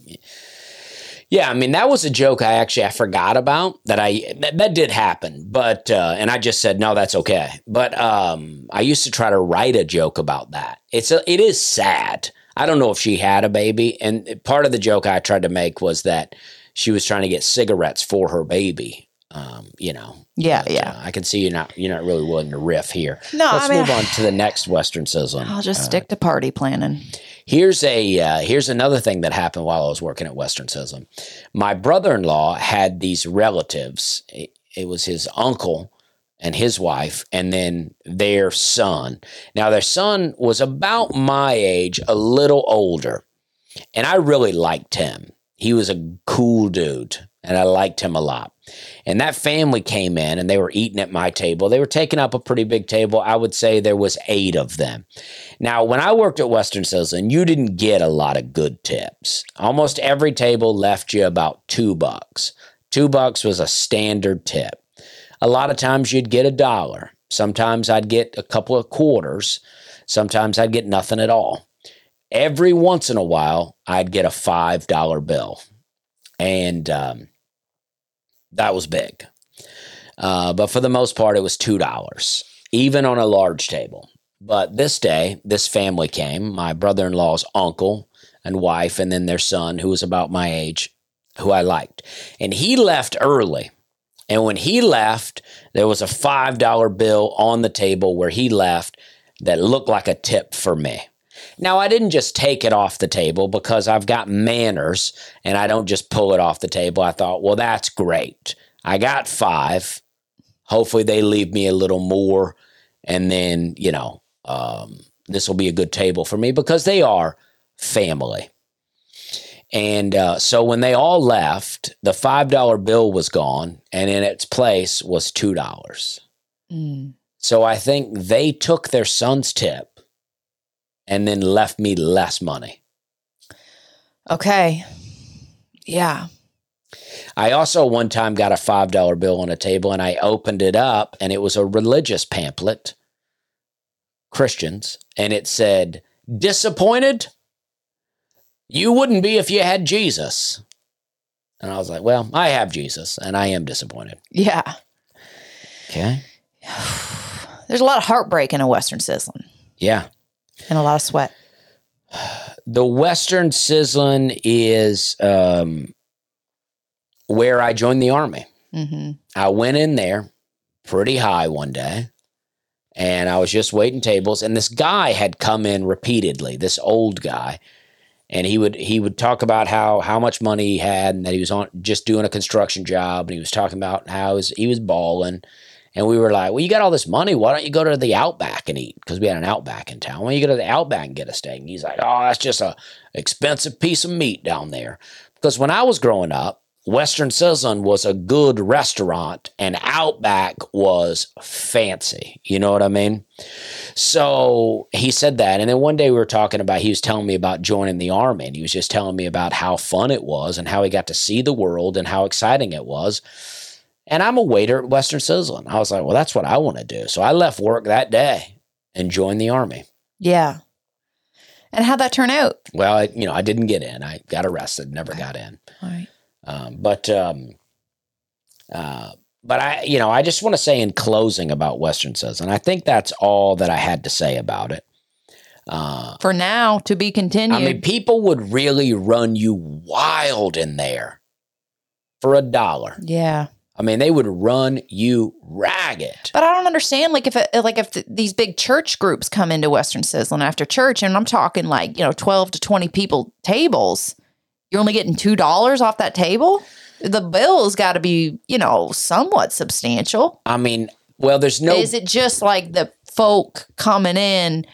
yeah, I mean that was a joke I actually I forgot about that I that, that did happen, but uh, and I just said no, that's okay. But um, I used to try to write a joke about that. It's a, it is sad. I don't know if she had a baby, and part of the joke I tried to make was that she was trying to get cigarettes for her baby. Um, you know, Yeah, But, yeah. uh, I can see you're not you're not really willing to riff here. No, Let's I mean, move on to the next Western Sizzlin. I'll just Uh, stick to party planning. Here's a uh, here's another thing that happened while I was working at Western Sizzlin. My brother-in-law had these relatives. It, it was his uncle and his wife, and then their son. Now their son was about my age, a little older, and I really liked him. He was a cool dude, and I liked him a lot. And that family came in, and they were eating at my table. They were taking up a pretty big table. I would say there was eight of them. Now, when I worked at Western Sizzlin, you didn't get a lot of good tips. Almost every table left you about two bucks. Two bucks was a standard tip. A lot of times you'd get a dollar. Sometimes I'd get a couple of quarters. Sometimes I'd get nothing at all. Every once in a while, I'd get a $5 bill. And um, that was big. Uh, but for the most part, it was $2, even on a large table. But this day, this family came my brother in law's uncle and wife, and then their son, who was about my age. who I liked. And he left early. And when he left, there was a $5 bill on the table where he left that looked like a tip for me. Now, I didn't just take it off the table because I've got manners and I don't just pull it off the table. I thought, well, that's great. I got five. Hopefully, they leave me a little more. And then, you know, um, this will be a good table for me because they are family. And uh, so when they all left, the $5 bill was gone, and in its place was $2. Mm. So I think they took their son's tip and then left me less money. Okay. Yeah. I also one time got a $5 bill on a table and I opened it up and it was a religious pamphlet, Christians, and it said, Disappointed? You wouldn't be if you had Jesus. And I was like, Well, I have Jesus and I am disappointed. Yeah. Okay. There's a lot of heartbreak in a Western Sizzlin Yeah. And a lot of sweat. The Western Sizzlin is um, where I joined the Army. hmm I went in there pretty high one day and I was just waiting tables and this guy had come in repeatedly, this old guy. And he would he would talk about how how much money he had and that he was on just doing a construction job and he was talking about how he was, he was balling. And we were like, "Well, you got all this money. Why don't you go to the Outback and eat?" Because we had an Outback in town. Why don't you go to the Outback and get a steak? And he's like, "Oh, that's just a expensive piece of meat down there." Because when I was growing up, Western Sizzlin was a good restaurant and Outback was fancy. You know what I mean? So he said that. And then one day we were talking about, he was telling me about joining the Army and he was just telling me about how fun it was and how he got to see the world and how exciting it was. And I'm a waiter at Western Sizzlin. I was like, well, that's what I want to do. So I left work that day and joined the Army. Yeah. And how'd that turn out? Well, I, you know, I didn't get in. I got arrested, never got in. All right. Um, but um, uh, but I, you know, I just want to say in closing about Western and I think that's all that I had to say about it. Uh, For now, to be continued. I mean, people would really run you wild in there for a dollar. yeah. I mean, they would run you ragged. But I don't understand, like if it, like if th- these big church groups come into Western Sizzlin after church, and I'm talking like you know twelve to twenty people tables, you're only getting two dollars off that table. The bill's got to be you know somewhat substantial. I mean, well, there's no. Is it just like the folk coming in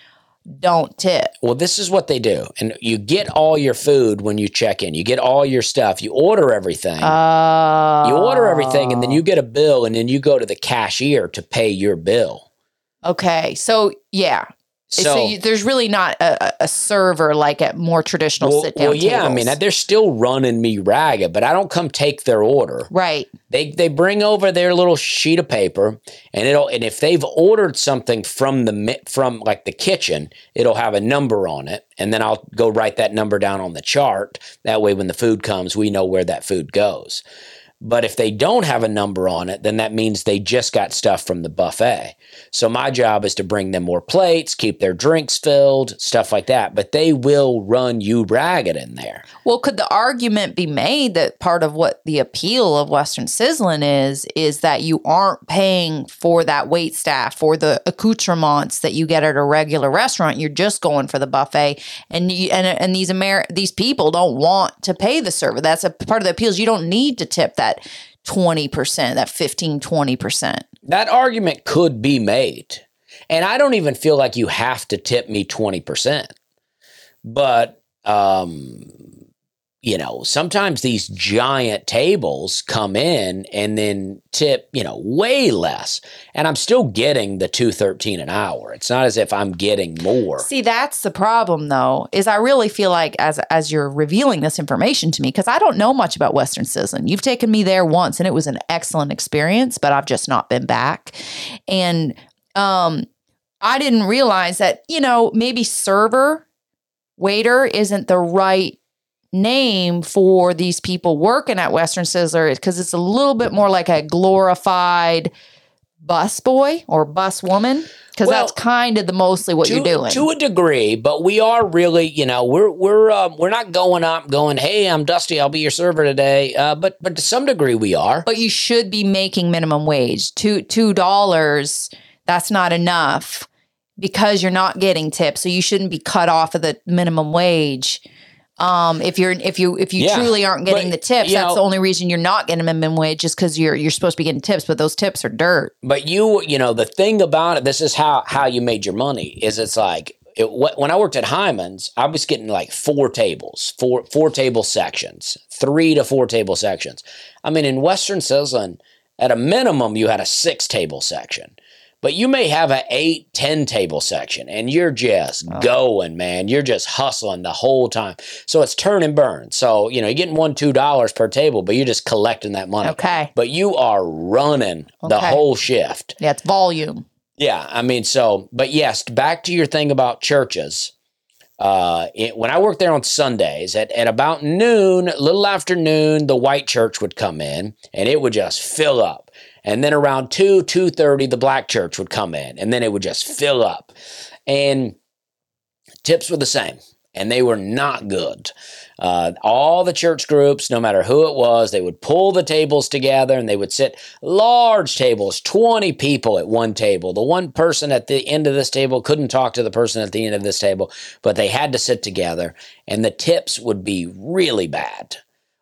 don't tip? Well, this is what they do, and you get all your food when you check in. You get all your stuff. You order everything. Uh, you order everything, and then you get a bill, and then you go to the cashier to pay your bill. Okay, so yeah, so, So, you, there's really not a, a- server like at more traditional well, sit down. well, yeah, I mean, they're still running me ragged, but I don't come take their order. right. They they bring over their little sheet of paper, and it'll and if they've ordered something from the from like the kitchen, it'll have a number on it, and then I'll go write that number down on the chart. That way, when the food comes, we know where that food goes. But if they don't have a number on it, then that means they just got stuff from the buffet. So my job is to bring them more plates, keep their drinks filled, stuff like that. But they will run you ragged in there. Well, could the argument be made that part of what the appeal of Western Sizzlin is is that you aren't paying for that wait staff or the accoutrements that you get at a regular restaurant? You're just going for the buffet, and you, and and these Amer these people don't want to pay the server. That's a part of the appeal. Is you don't need to tip that twenty percent, that 15 20 percent. That argument could be made. And I don't even feel like you have to tip me 20%. But, um, you know, sometimes these giant tables come in and then tip, you know, way less. And I'm still getting the 213 an hour. It's not as if I'm getting more. See, that's the problem though, is I really feel like as as you're revealing this information to me, because I don't know much about Western Sizzlin. You've taken me there once and it was an excellent experience, but I've just not been back. And um I didn't realize that, you know, maybe server, waiter isn't the right name for these people working at Western Sizzler is because it's a little bit more like a glorified bus boy or bus woman? Because Well, that's kind of the mostly what to, you're doing. to a degree, but we are really, you know, we're we're um, we're not going up, going, hey, I'm Dusty, I'll be your server today. Uh, but but to some degree, we are. but you should be making minimum wage. Two two dollars. That's not enough because you're not getting tips. So you shouldn't be cut off of the minimum wage. Um, if you're if you if you Yeah, truly aren't getting but, the tips, that's know- the only reason you're not getting a minimum wage, just because you're you're supposed to be getting tips, but those tips are dirt. But you, you know, the thing about it, this is how how you made your money. Is it's like it, when I worked at Hyman's, I was getting like four tables, four four table sections, three to four table sections. I mean, in Western Sizzlin, at a minimum, you had a six table section. But you may have an eight, 10 table section and you're just going, man. You're just hustling the whole time. So it's turn and burn. So, you know, you're getting one, two dollars per table, but you're just collecting that money. Okay. But you are running the whole shift. Yeah, it's volume. Yeah, I mean, so, but yes, back to your thing about churches. Uh, it, when I worked there on Sundays at, at about noon, a little after noon, the white church would come in and it would just fill up. And then around two, two thirty, the black church would come in and then it would just fill up. And tips were the same and they were not good. Uh, all the church groups, no matter who it was, they would pull the tables together and they would sit large tables, 20 people at one table. The one person at the end of this table couldn't talk to the person at the end of this table, but they had to sit together and the tips would be really bad.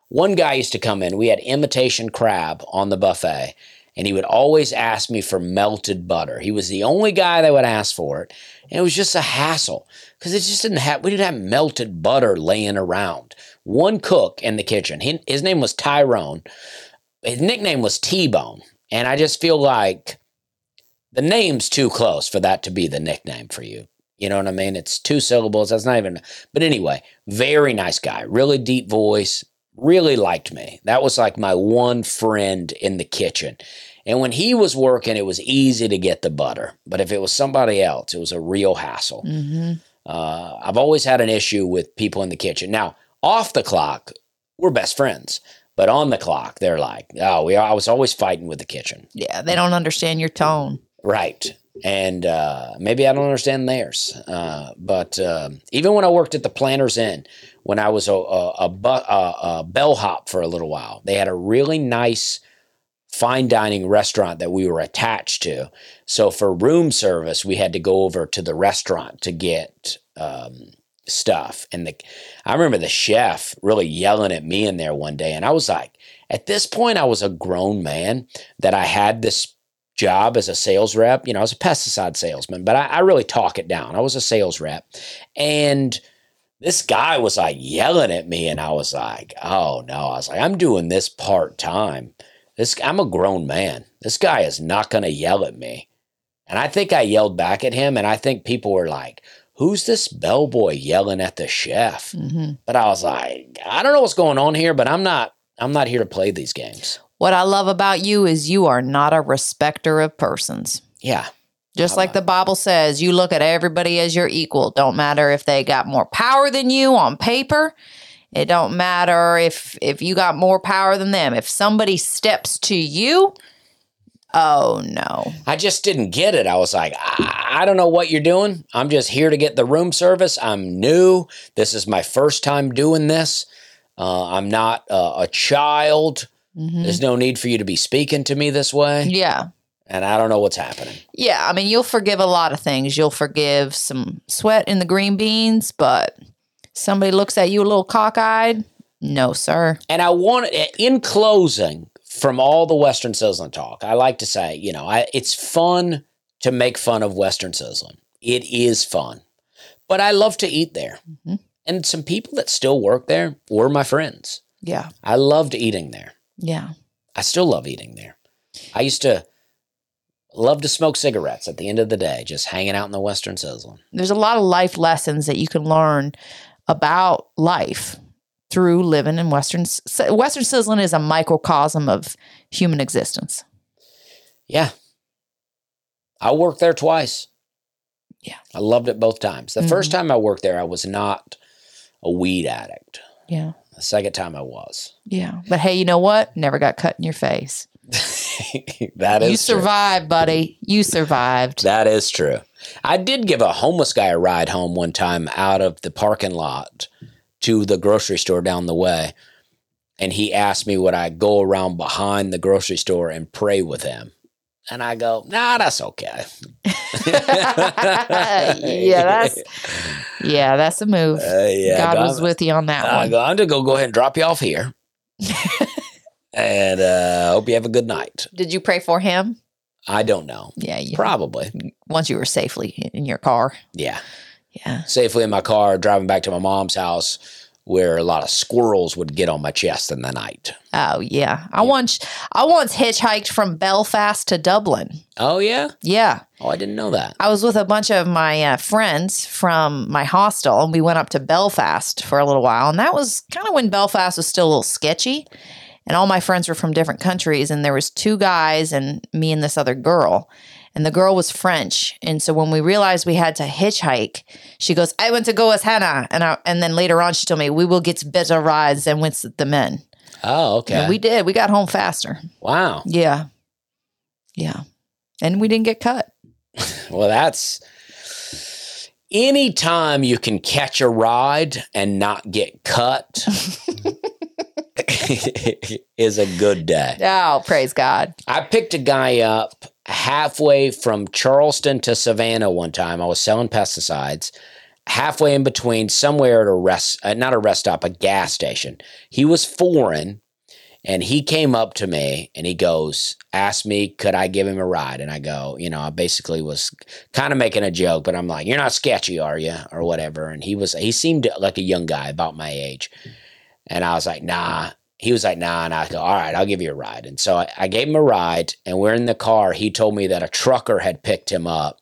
One guy used to come in, we had imitation crab on the buffet, and he would always ask me for melted butter. He was the only guy that would ask for it, and it was just a hassle because it just didn't have, we didn't have melted butter laying around. One cook in the kitchen, he, his name was Tyrone, his nickname was T Bone, and I just feel like the name's too close for that to be the nickname for you. You know what I mean? It's two syllables. That's not even. But anyway, very nice guy, really deep voice, really liked me. That was like my one friend in the kitchen. And when he was working, it was easy to get the butter. But if it was somebody else, it was a real hassle. Mm-hmm. Uh, I've always had an issue with people in the kitchen. Now, off the clock, we're best friends. But on the clock, they're like, oh, we, I was always fighting with the kitchen. Yeah, they don't understand your tone. Right. And uh, maybe I don't understand theirs. Uh, but uh, even when I worked at the Planters Inn, when I was a, a, a, bu- a, a bellhop for a little while, they had a really nice fine dining restaurant that we were attached to. So for room service, we had to go over to the restaurant to get um, stuff. And the, I remember the chef really yelling at me in there one day. And I was like, at this point, I was a grown man that I had this job as a sales rep. You know, I was a pesticide salesman, but I, I really talk it down. I was a sales rep. And this guy was like yelling at me, and I was like, oh no. I was like, I'm doing this part time. This I'm a grown man. This guy is not gonna yell at me. And I think I yelled back at him, and I think people were like, Who's this bellboy yelling at the chef? hmm But I was like, I don't know what's going on here, but I'm not I'm not here to play these games. What I love about you is you are not a respecter of persons. Yeah. Just like the Bible says, you look at everybody as your equal. Don't matter if they got more power than you on paper. It don't matter if if you got more power than them. If somebody steps to you, oh no. I just didn't get it. I was like, I, I don't know what you're doing. I'm just here to get the room service. I'm new. This is my first time doing this. Uh, I'm not uh, a child. Mhm. There's no need for you to be speaking to me this way. Yeah. And I don't know what's happening. Yeah, I mean, you'll forgive a lot of things. You'll forgive some sweat in the green beans, but somebody looks at you a little cockeyed. No, sir. And I want, in closing, from all the Western Sizzlin talk, I like to say, you know, I, it's fun to make fun of Western Sizzlin. It is fun. But I love to eat there. Mhm. And some people that still work there were my friends. Yeah. I loved eating there. Yeah. I still love eating there. I used to love to smoke cigarettes at the end of the day, just hanging out in the Western Sizzlin. There's a lot of life lessons that you can learn about life through living in Western. Western Sizzlin is a microcosm of human existence. Yeah. I worked there twice. Yeah. I loved it both times. The first mm-hmm. time I worked there, I was not a weed addict. Yeah. The second time I was. Yeah. But hey, you know what? Never got cut in your face. that is you true. survived, buddy. You survived. That is true. I did give a homeless guy a ride home one time out of the parking lot to the grocery store down the way. And he asked me would I go around behind the grocery store and pray with him. And I go, nah, that's okay. yeah, that's yeah, that's a move. Uh, yeah, God was I'm- with you on that I one. go, I'm just gonna go ahead and drop you off here. and uh hope you have a good night. Did you pray for him? I don't know. Yeah, you, Probably. once you were safely in your car. Yeah. Yeah. Safely in my car, driving back to my mom's house where a lot of squirrels would get on my chest in the night. Oh yeah. I once I once hitchhiked from Belfast to Dublin. Oh yeah? Yeah. Oh, I didn't know that. I was with a bunch of my uh, friends from my hostel, and we went up to Belfast for a little while. And that was kind of when Belfast was still a little sketchy. And all my friends were from different countries, and there was two guys and me and this other girl. And the girl was French, and so when we realized we had to hitchhike, she goes, "I want to go with Hannah," and I, and then later on she told me we will get better rides than with the men. Oh, okay. And we did. We got home faster. wow. Yeah, yeah, and we didn't get cut. Well, that's anytime you can catch a ride and not get cut is a good day. Oh, praise God! I picked a guy up halfway from Charleston to Savannah one time. I was selling pesticides. Halfway in between, somewhere at a rest, uh, not a rest stop, a gas station. He was foreign, and he came up to me and he goes, asked me, could I give him a ride? And I go, you know, I basically was kind of making a joke, but I'm like, you're not sketchy, are you, or whatever. And he was, he seemed like a young guy about my age, and I was like, nah. He was like, nah, and I go, all right, I'll give you a ride. And so I, I gave him a ride, and we're in the car. He told me that a trucker had picked him up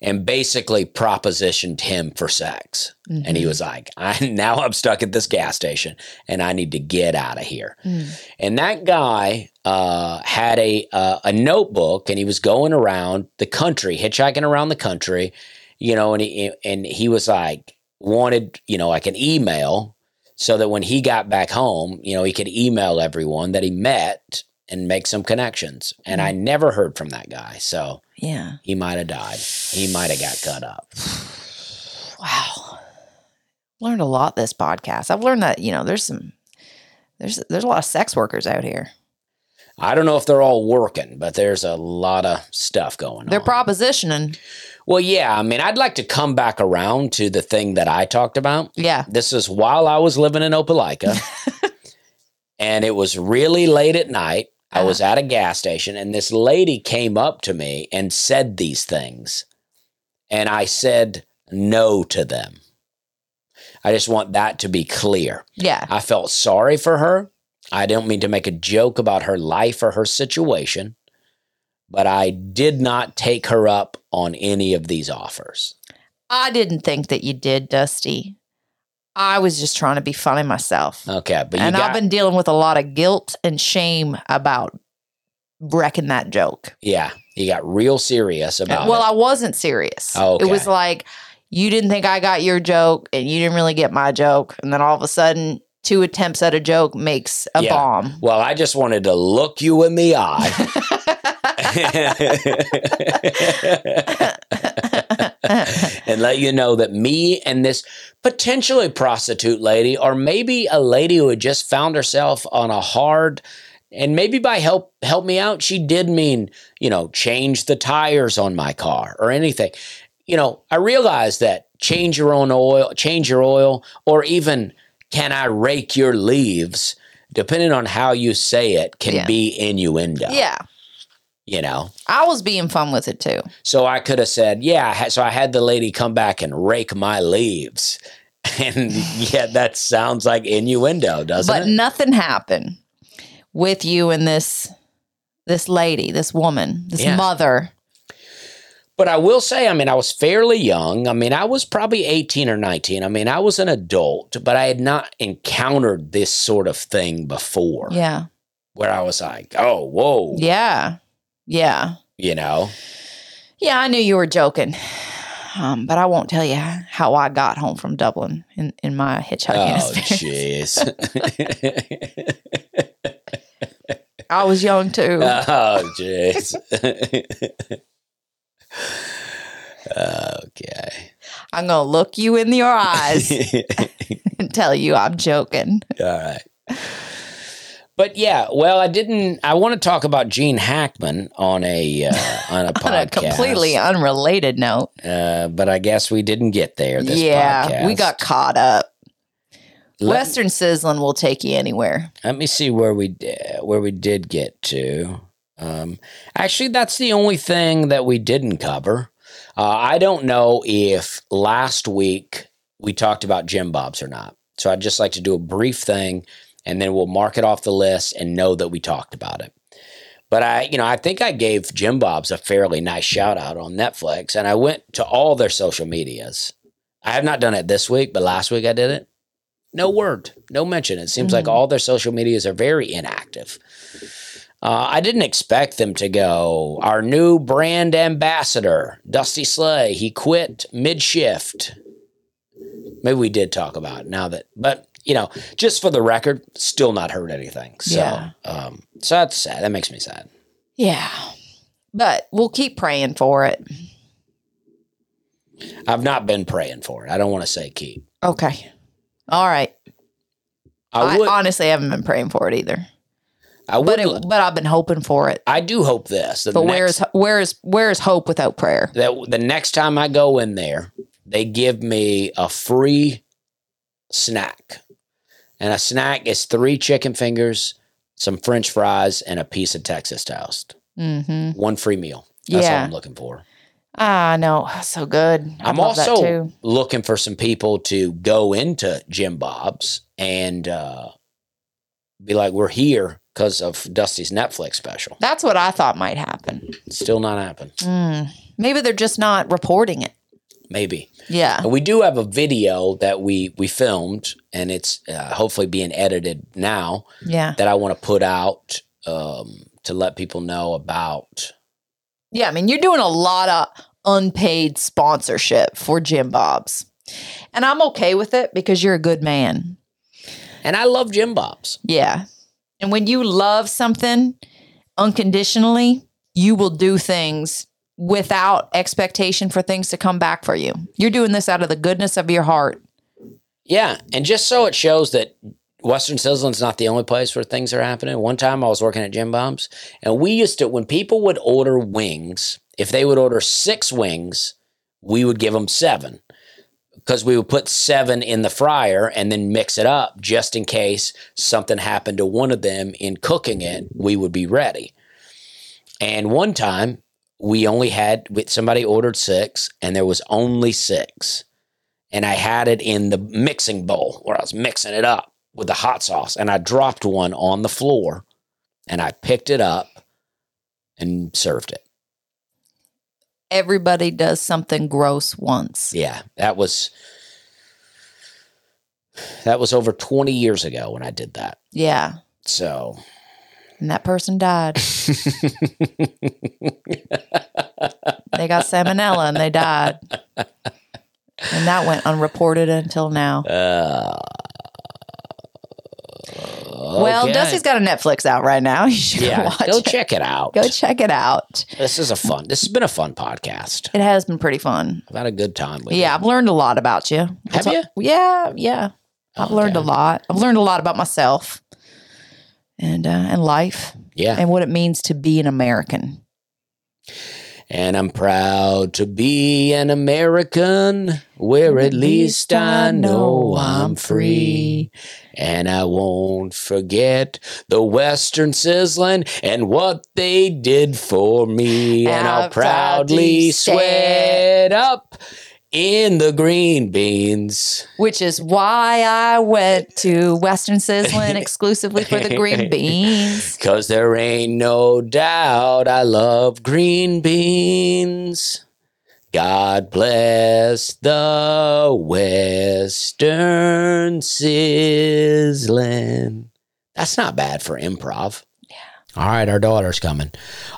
and basically propositioned him for sex. And he was like, I now I'm stuck at this gas station and I need to get out of here. Mm. And that guy uh, had a uh, a notebook and he was going around the country, hitchhiking around the country, you know, and he and he was like wanted, you know, like an email so that when he got back home, you know, he could email everyone that he met and make some connections. And I mm-hmm. never heard from that guy. So Yeah. he might have died. He might have got cut up. Wow. Learned a lot this podcast. I've learned that, you know, there's some there's there's a lot of sex workers out here. I don't know if they're all working, but there's a lot of stuff going on. They're propositioning. Well, yeah. I mean, I'd like to come back around to the thing that I talked about. Yeah. This is while I was living in Opelika, and it was really late at night. I uh-huh. was at a gas station, and this lady came up to me and said these things. And I said no to them. I just want that to be clear. Yeah. I felt sorry for her. I don't mean to make a joke about her life or her situation, but I did not take her up on any of these offers. I didn't think that you did, Dusty. I was just trying to be funny myself. Okay, but you and got, I've been dealing with a lot of guilt and shame about wrecking that joke. yeah, you got real serious about well, it. I wasn't serious. Oh, It was like you didn't think I got your joke and you didn't really get my joke. And then all of a sudden, two attempts at a joke makes a Yeah. bomb. well, I just wanted to look you in the eye. and let you know that me and this potentially prostitute lady, or maybe a lady who had just found herself on a hard, and maybe by help help me out, she did mean you know change the tires on my car or anything. You know, I realized that change your own oil, change your oil, or even can I rake your leaves? Depending on how you say it, can Yeah. be innuendo. yeah. You know, I was being fun with it too. so I could have said, yeah. So I had the lady come back and rake my leaves. And yeah, that sounds like innuendo, doesn't but it? nothing happened with you and this this lady, this woman, this Yeah. mother. But I will say, I mean, I was fairly young. I mean, I was probably 18 or 19. I mean, I was an adult, but I had not encountered this sort of thing before Yeah. where I was like, oh, whoa, Yeah. Yeah. you know? Yeah, I knew you were joking. Um, but I won't tell you how I got home from Dublin in, in my hitchhiking Oh, experience. jeez. I was young too. Oh, jeez. okay. I'm gonna look you in your eyes and tell you I'm joking. All right. But yeah, well, I didn't. I want to talk about Gene Hackman on a uh, on a podcast. On a completely unrelated note. uh, but I guess we didn't get there. This yeah, we got caught up. Let, Western Sizzlin will take you anywhere. let me see where we di- where we did get to. Um, actually, that's the only thing that we didn't cover. Uh, I don't know if last week we talked about Jim Bob's or not. So I'd just like to do a brief thing, and then we'll mark it off the list and know that we talked about it. But I, you know, I think I gave Jim Bob's a fairly nice shout out on Netflix, and I went to all their social medias. I have not done it this week, but last week I did it. No word, no mention. It seems like Mhm. all their social medias are very inactive. Uh, I didn't expect them to go. Our new brand ambassador, Dusty Slay, he quit mid shift. Maybe we did talk about it now that, but you know, just for the record, still not heard anything. So, Yeah. um, so that's sad. That makes me sad. Yeah. But we'll keep praying for it. I've not been praying for it. I don't want to say keep. Okay. All right. I I, honestly haven't been praying for it either. I would. But it, but I've been hoping for it. I do hope this. But where is where is where is hope without prayer? that the next time I go in there, they give me a free snack. And a snack is three chicken fingers, some french fries, and a piece of Texas toast. Mm-hmm. One free meal. That's Yeah. I'm looking for. Ah, no, so good. I that also looking for some people to go into Jim Bob's and uh, be like, we're here because of Dusty's Netflix special. That's what I thought might happen. Still not happen. Mm. Maybe they're just not reporting it. Maybe. Yeah. And we do have a video that we we filmed, and it's uh, hopefully being edited now. Yeah. That I want to put out um, to let people know about. Yeah. I mean, you're doing a lot of unpaid sponsorship for Jim Bob's. And I'm okay with it because you're a good man. And I love Jim Bob's. Yeah. And when you love something unconditionally, you will do things without expectation for things to come back for you. You're doing this out of the goodness of your heart. Yeah, and just so it shows that Western Sizzlin's not the only place where things are happening. One time I was working at Jim Bob's, and we used to when people would order wings, if they would order six wings, we would give them seven because we would put seven in the fryer and then mix it up just in case something happened to one of them in cooking it. We would be ready. And one time we only had somebody ordered six, and there was only six and I had it in the mixing bowl where I was mixing it up with the hot sauce, and I dropped one on the floor, and I picked it up and served it. Everybody does something gross once. Yeah, that was that was over 20 years ago when I did that. Yeah. So And that person died. They got salmonella and they died. And that went unreported until now. uh, Well. Dusty's got a Netflix out right now. You should yeah, watch go it. check it out. Go check it out. this is a fun. This has been a fun podcast. It has been pretty fun. I've had a good time with Yeah, it. I've learned a lot about you. Have you? Yeah, yeah. I've learned a lot. I've learned a lot about myself and uh, and life Yeah. and what it means to be an American. And I'm proud to be an American where at least I know I'm free. And I won't forget the Western Sizzlin and what they did for me. And I'll proudly sweat up in the green beans. Which is why I went to Western Sizzlin exclusively for the green beans. Cause there ain't no doubt I love green beans. God bless the Western Sizzlin. That's not bad for improv. Yeah. All right, our daughter's coming.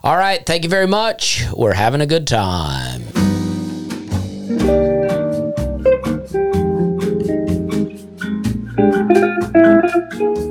All right, thank you very much. We're having a good time. Bye.